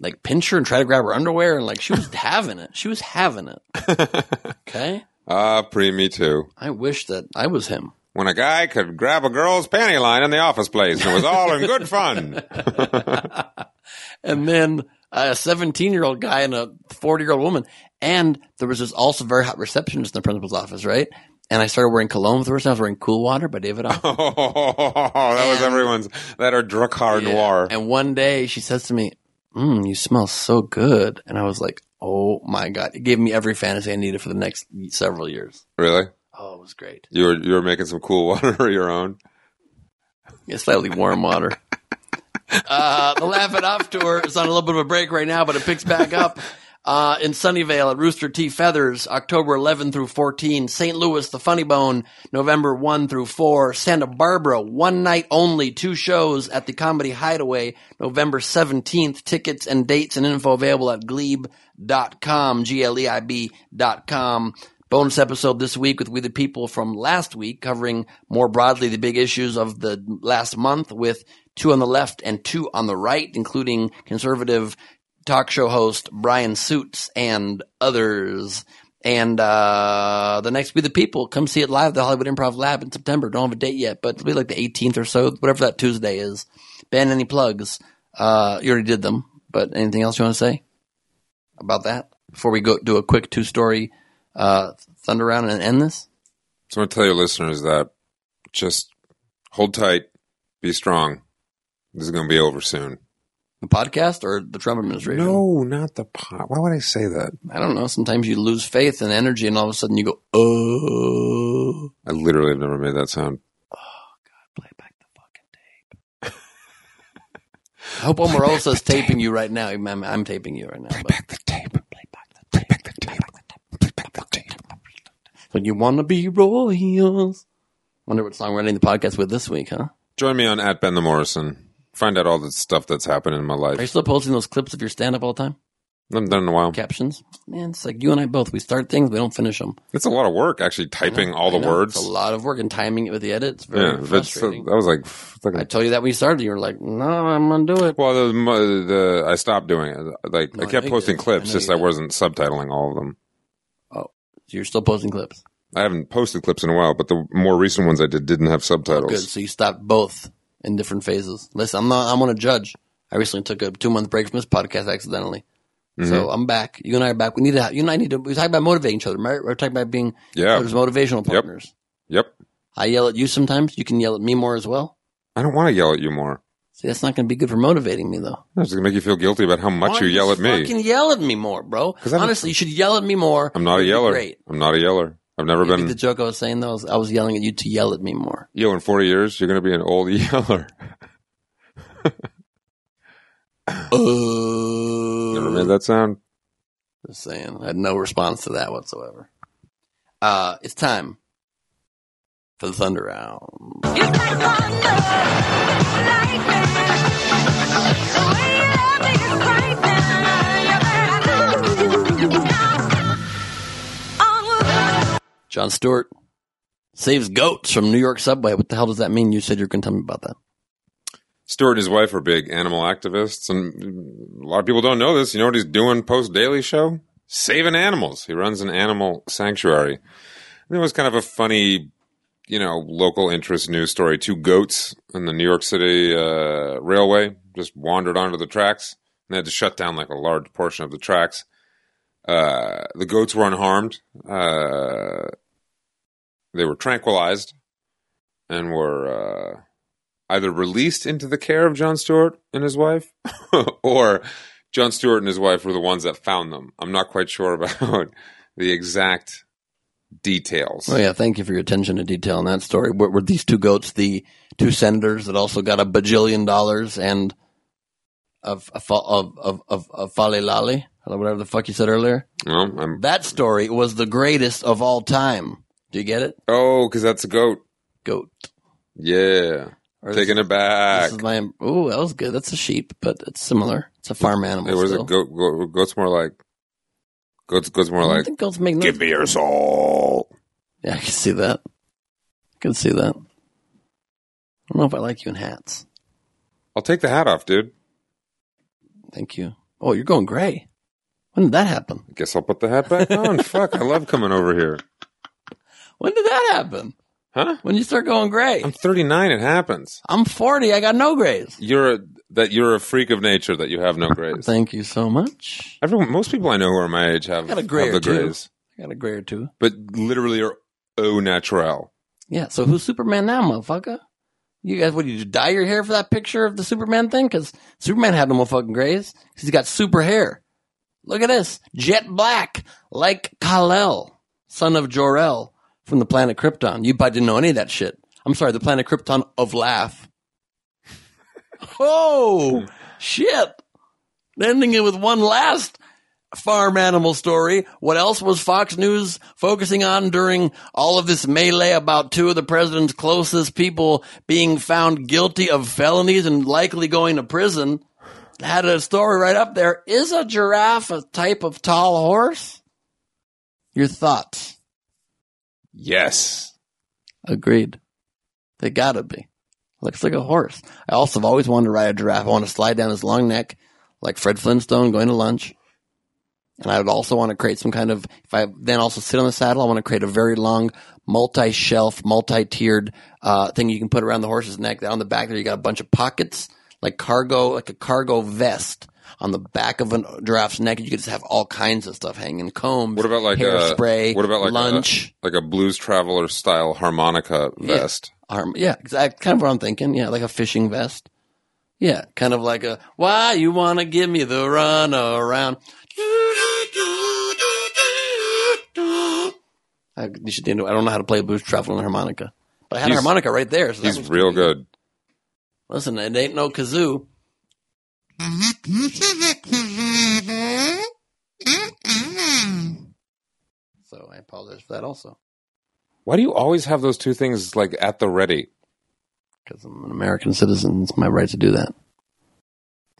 like pinch her and try to grab her underwear, and like she was having it. She was having it. Okay. Ah, pre me too. I wish that I was him. When a guy could grab a girl's panty line in the office place, and it was all in good fun. and then a 17 year old guy and a 40 year old woman. And there was this also very hot receptionist in the principal's office, right? And I started wearing cologne for the first time. I was wearing Cool Water by David. Oh, that was everyone's that are Drakkar Yeah. Noir. And one day she says to me, mm, you smell so good. And I was like, oh my God. It gave me every fantasy I needed for the next several years. Really? Oh, it was great. You were you were making some cool water of your own. Yeah, slightly warm water. Uh, the Laugh It Off tour is on a little bit of a break right now, but it picks back up uh, in Sunnyvale at Rooster T. Feathers, October 11 through 14. St. Louis, The Funny Bone, November 1 through 4. Santa Barbara, one night only, two shows at the Comedy Hideaway, November 17th. Tickets and dates and info available at gleib.com, dot com. Bonus episode this week with We the People from last week, covering more broadly the big issues of the last month with two on the left and two on the right, including conservative talk show host Brian Suits and others. And uh, the next We the People, come see it live at the Hollywood Improv Lab in September. Don't have a date yet, but it'll be like the 18th or so, whatever that Tuesday is. Ben, any plugs? Uh, you already did them, but anything else you want to say about that before we go do a quick two story uh, thunder round and end this? So I want to tell your listeners that just hold tight, be strong. This is going to be over soon. The podcast or the Trump administration? No, not the pot. Why would I say that? I don't know. Sometimes you lose faith and energy, and all of a sudden you go, "Oh!" I literally have never made that sound. Oh God! Play back the fucking tape. I hope Omarosa's taping you right now. I'm, I'm taping you right now. Play back the tape. Play back the tape. Play back the tape. Play back the tape. When you want to be royals. Wonder what song we're ending the podcast with this week, huh? Join me on at Ben the Morrison. Find out all the stuff that's happening in my life. Are you still posting those clips of your stand up all the time? I haven't done in a while. Captions? Man, it's like you and I both. We start things, we don't finish them. It's a lot of work actually typing all the words. It's a lot of work and timing it with the edits. It's very yeah, that's, uh, frustrating. that was like, like a- I told you that when you started. You were like, no, I'm going to do it. well, the, the I stopped doing it. Like No, I I kept know you posting clips, I just I wasn't subtitling all of them. Oh, so you're still posting clips. I haven't posted clips in a while, but the more recent ones I did didn't have oh, subtitles. Good. So you stopped both in different phases. Listen, I'm not. I'm on a judge. I recently took a two month break from this podcast accidentally. Mm-hmm. So I'm back. You and I are back. We need to. Have, you and I need to. We talk about motivating each other. Right? We're talking about being Yeah. motivational partners. Yep. yep. I yell at you sometimes. You can yell at me more as well. I don't want to yell at you more. See, that's not going to be good for motivating me though. It's going to make you feel guilty about how much you yell at me. Fucking yell at me more, bro. Honestly, you should yell at me more. I'm not a It'd yeller. Great. I'm not a yeller. I've never Maybe been. the joke I was saying though is I was yelling at you to yell at me more. Yo, in 40 years, you're going to be an old yeller. Uh, Never made that sound? Just saying. I had no response to that whatsoever. Uh, it's time for the Thunder Round. Jon Stewart saves goats from New York subway. What the hell does that mean? You said you were going to tell me about that. Stewart and his wife are big animal activists, and a lot of people don't know this. You know what he's doing post Daily Show? Saving animals. He runs an animal sanctuary. And it was kind of a funny, you know, local interest news story. Two goats in the New York City uh, railway just wandered onto the tracks, and they had to shut down like a large portion of the tracks. Uh, the goats were unharmed. Uh, they were tranquilized and were uh, either released into the care of Jon Stewart and his wife, or Jon Stewart and his wife were the ones that found them. I'm not quite sure about the exact details. Oh yeah, thank you for your attention to detail in that story. Were, were these two goats the two senators that also got a bajillion dollars and of of of of of, of Fale Lali, whatever the fuck you said earlier? No, I'm, That story was the greatest of all time. Do you get it? oh, because that's a goat. Goat. Yeah, Or taking this it back. This is my. Oh, that was good. That's a sheep, but it's similar. It's a farm animal. It was a goat, goat. Goat's more like goats. Goats more I like think goats make give me your soul. Yeah, I can see that. I can see that. I don't know if I like you in hats. I'll take the hat off, dude. Thank you. Oh, you're going gray. When did that happen? I guess I'll put the hat back on. Fuck, I love coming over here. When did that happen? Huh? When you start going gray? I'm 39. It happens. I'm 40. I got no grays. You're a, that you're a freak of nature that you have no grays. Thank you so much. Everyone, most people I know who are my age have, got a gray have or the two. grays, I got a gray or two. but literally are au naturel. Yeah. So who's Superman now, motherfucker? You guys, what did you dye your hair for that picture of the Superman thing? Because Superman had no motherfucking grays. Because he's got super hair. Look at this, jet black, like Kal-El, son of Jor-El from the planet Krypton. You probably didn't know any of that shit. I'm sorry, the planet Krypton of Laugh. oh shit! Ending it with one last farm animal story. What else was Fox News focusing on during all of this melee about two of the president's closest people being found guilty of felonies and likely going to prison? Had a story right up there. Is a giraffe a type of tall horse? Your thoughts? Yes. Agreed. They gotta be. Looks like a horse. I also have always wanted to ride a giraffe. I want to slide down his long neck, like Fred Flintstone going to lunch. And I would also want to create some kind of, if I then also sit on the saddle, I want to create a very long, multi-shelf, multi-tiered, uh, thing you can put around the horse's neck. On the back there, you got a bunch of pockets, like cargo, like a cargo vest on the back of a giraffe's neck. You could just have all kinds of stuff hanging, combs. What about like a hairspray? What about like uh, lunch? A, like a blues traveler style harmonica vest? Yeah, Harm- yeah, exactly. Kind of what I'm thinking. Yeah, like a fishing vest. Yeah, kind of like a why you want to give me the run around. I, you should, I don't know how to play blues traveler on harmonica, but I had a harmonica right there. So He's real good. Listen, it ain't no kazoo. So I apologize for that also. Why do you always have those two things like at the ready? Because I'm an American citizen. It's my right to do that.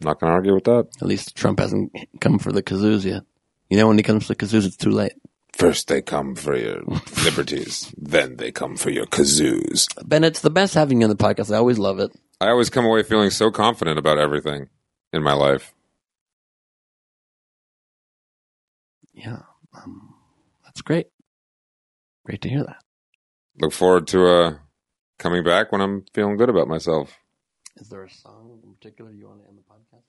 Not going to argue with that. At least Trump hasn't come for the kazoos yet. You know, when he comes for the kazoos, it's too late. First they come for your liberties, then they come for your kazoos. Ben, it's the best having you on the podcast. I always love it. I always come away feeling so confident about everything in my life. Yeah, um, that's great. Great to hear that. Look forward to uh, coming back when I'm feeling good about myself. Is there a song in particular you want to end the podcast?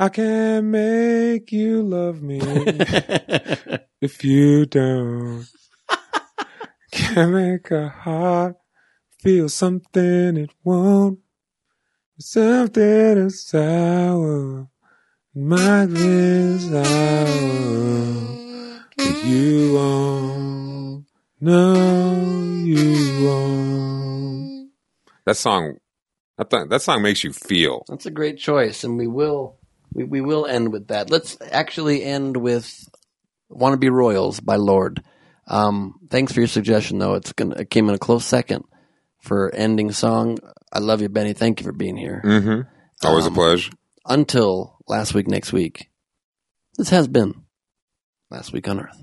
I can make you love me if you don't. Can make a heart feel something it won't. Something is sour. My this hour. But you won't. No, you won't. That song, that, th- that song makes you feel. That's a great choice, and we will we, we will end with that. Let's actually end with "Wanna Be Royals" by Lorde. Um, thanks for your suggestion, though. It's gonna it came in a close second for ending song. I love you, Benny. Thank you for being here. Mm-hmm. Always Um, a pleasure. Until last week, next week. This has been last week on Earth.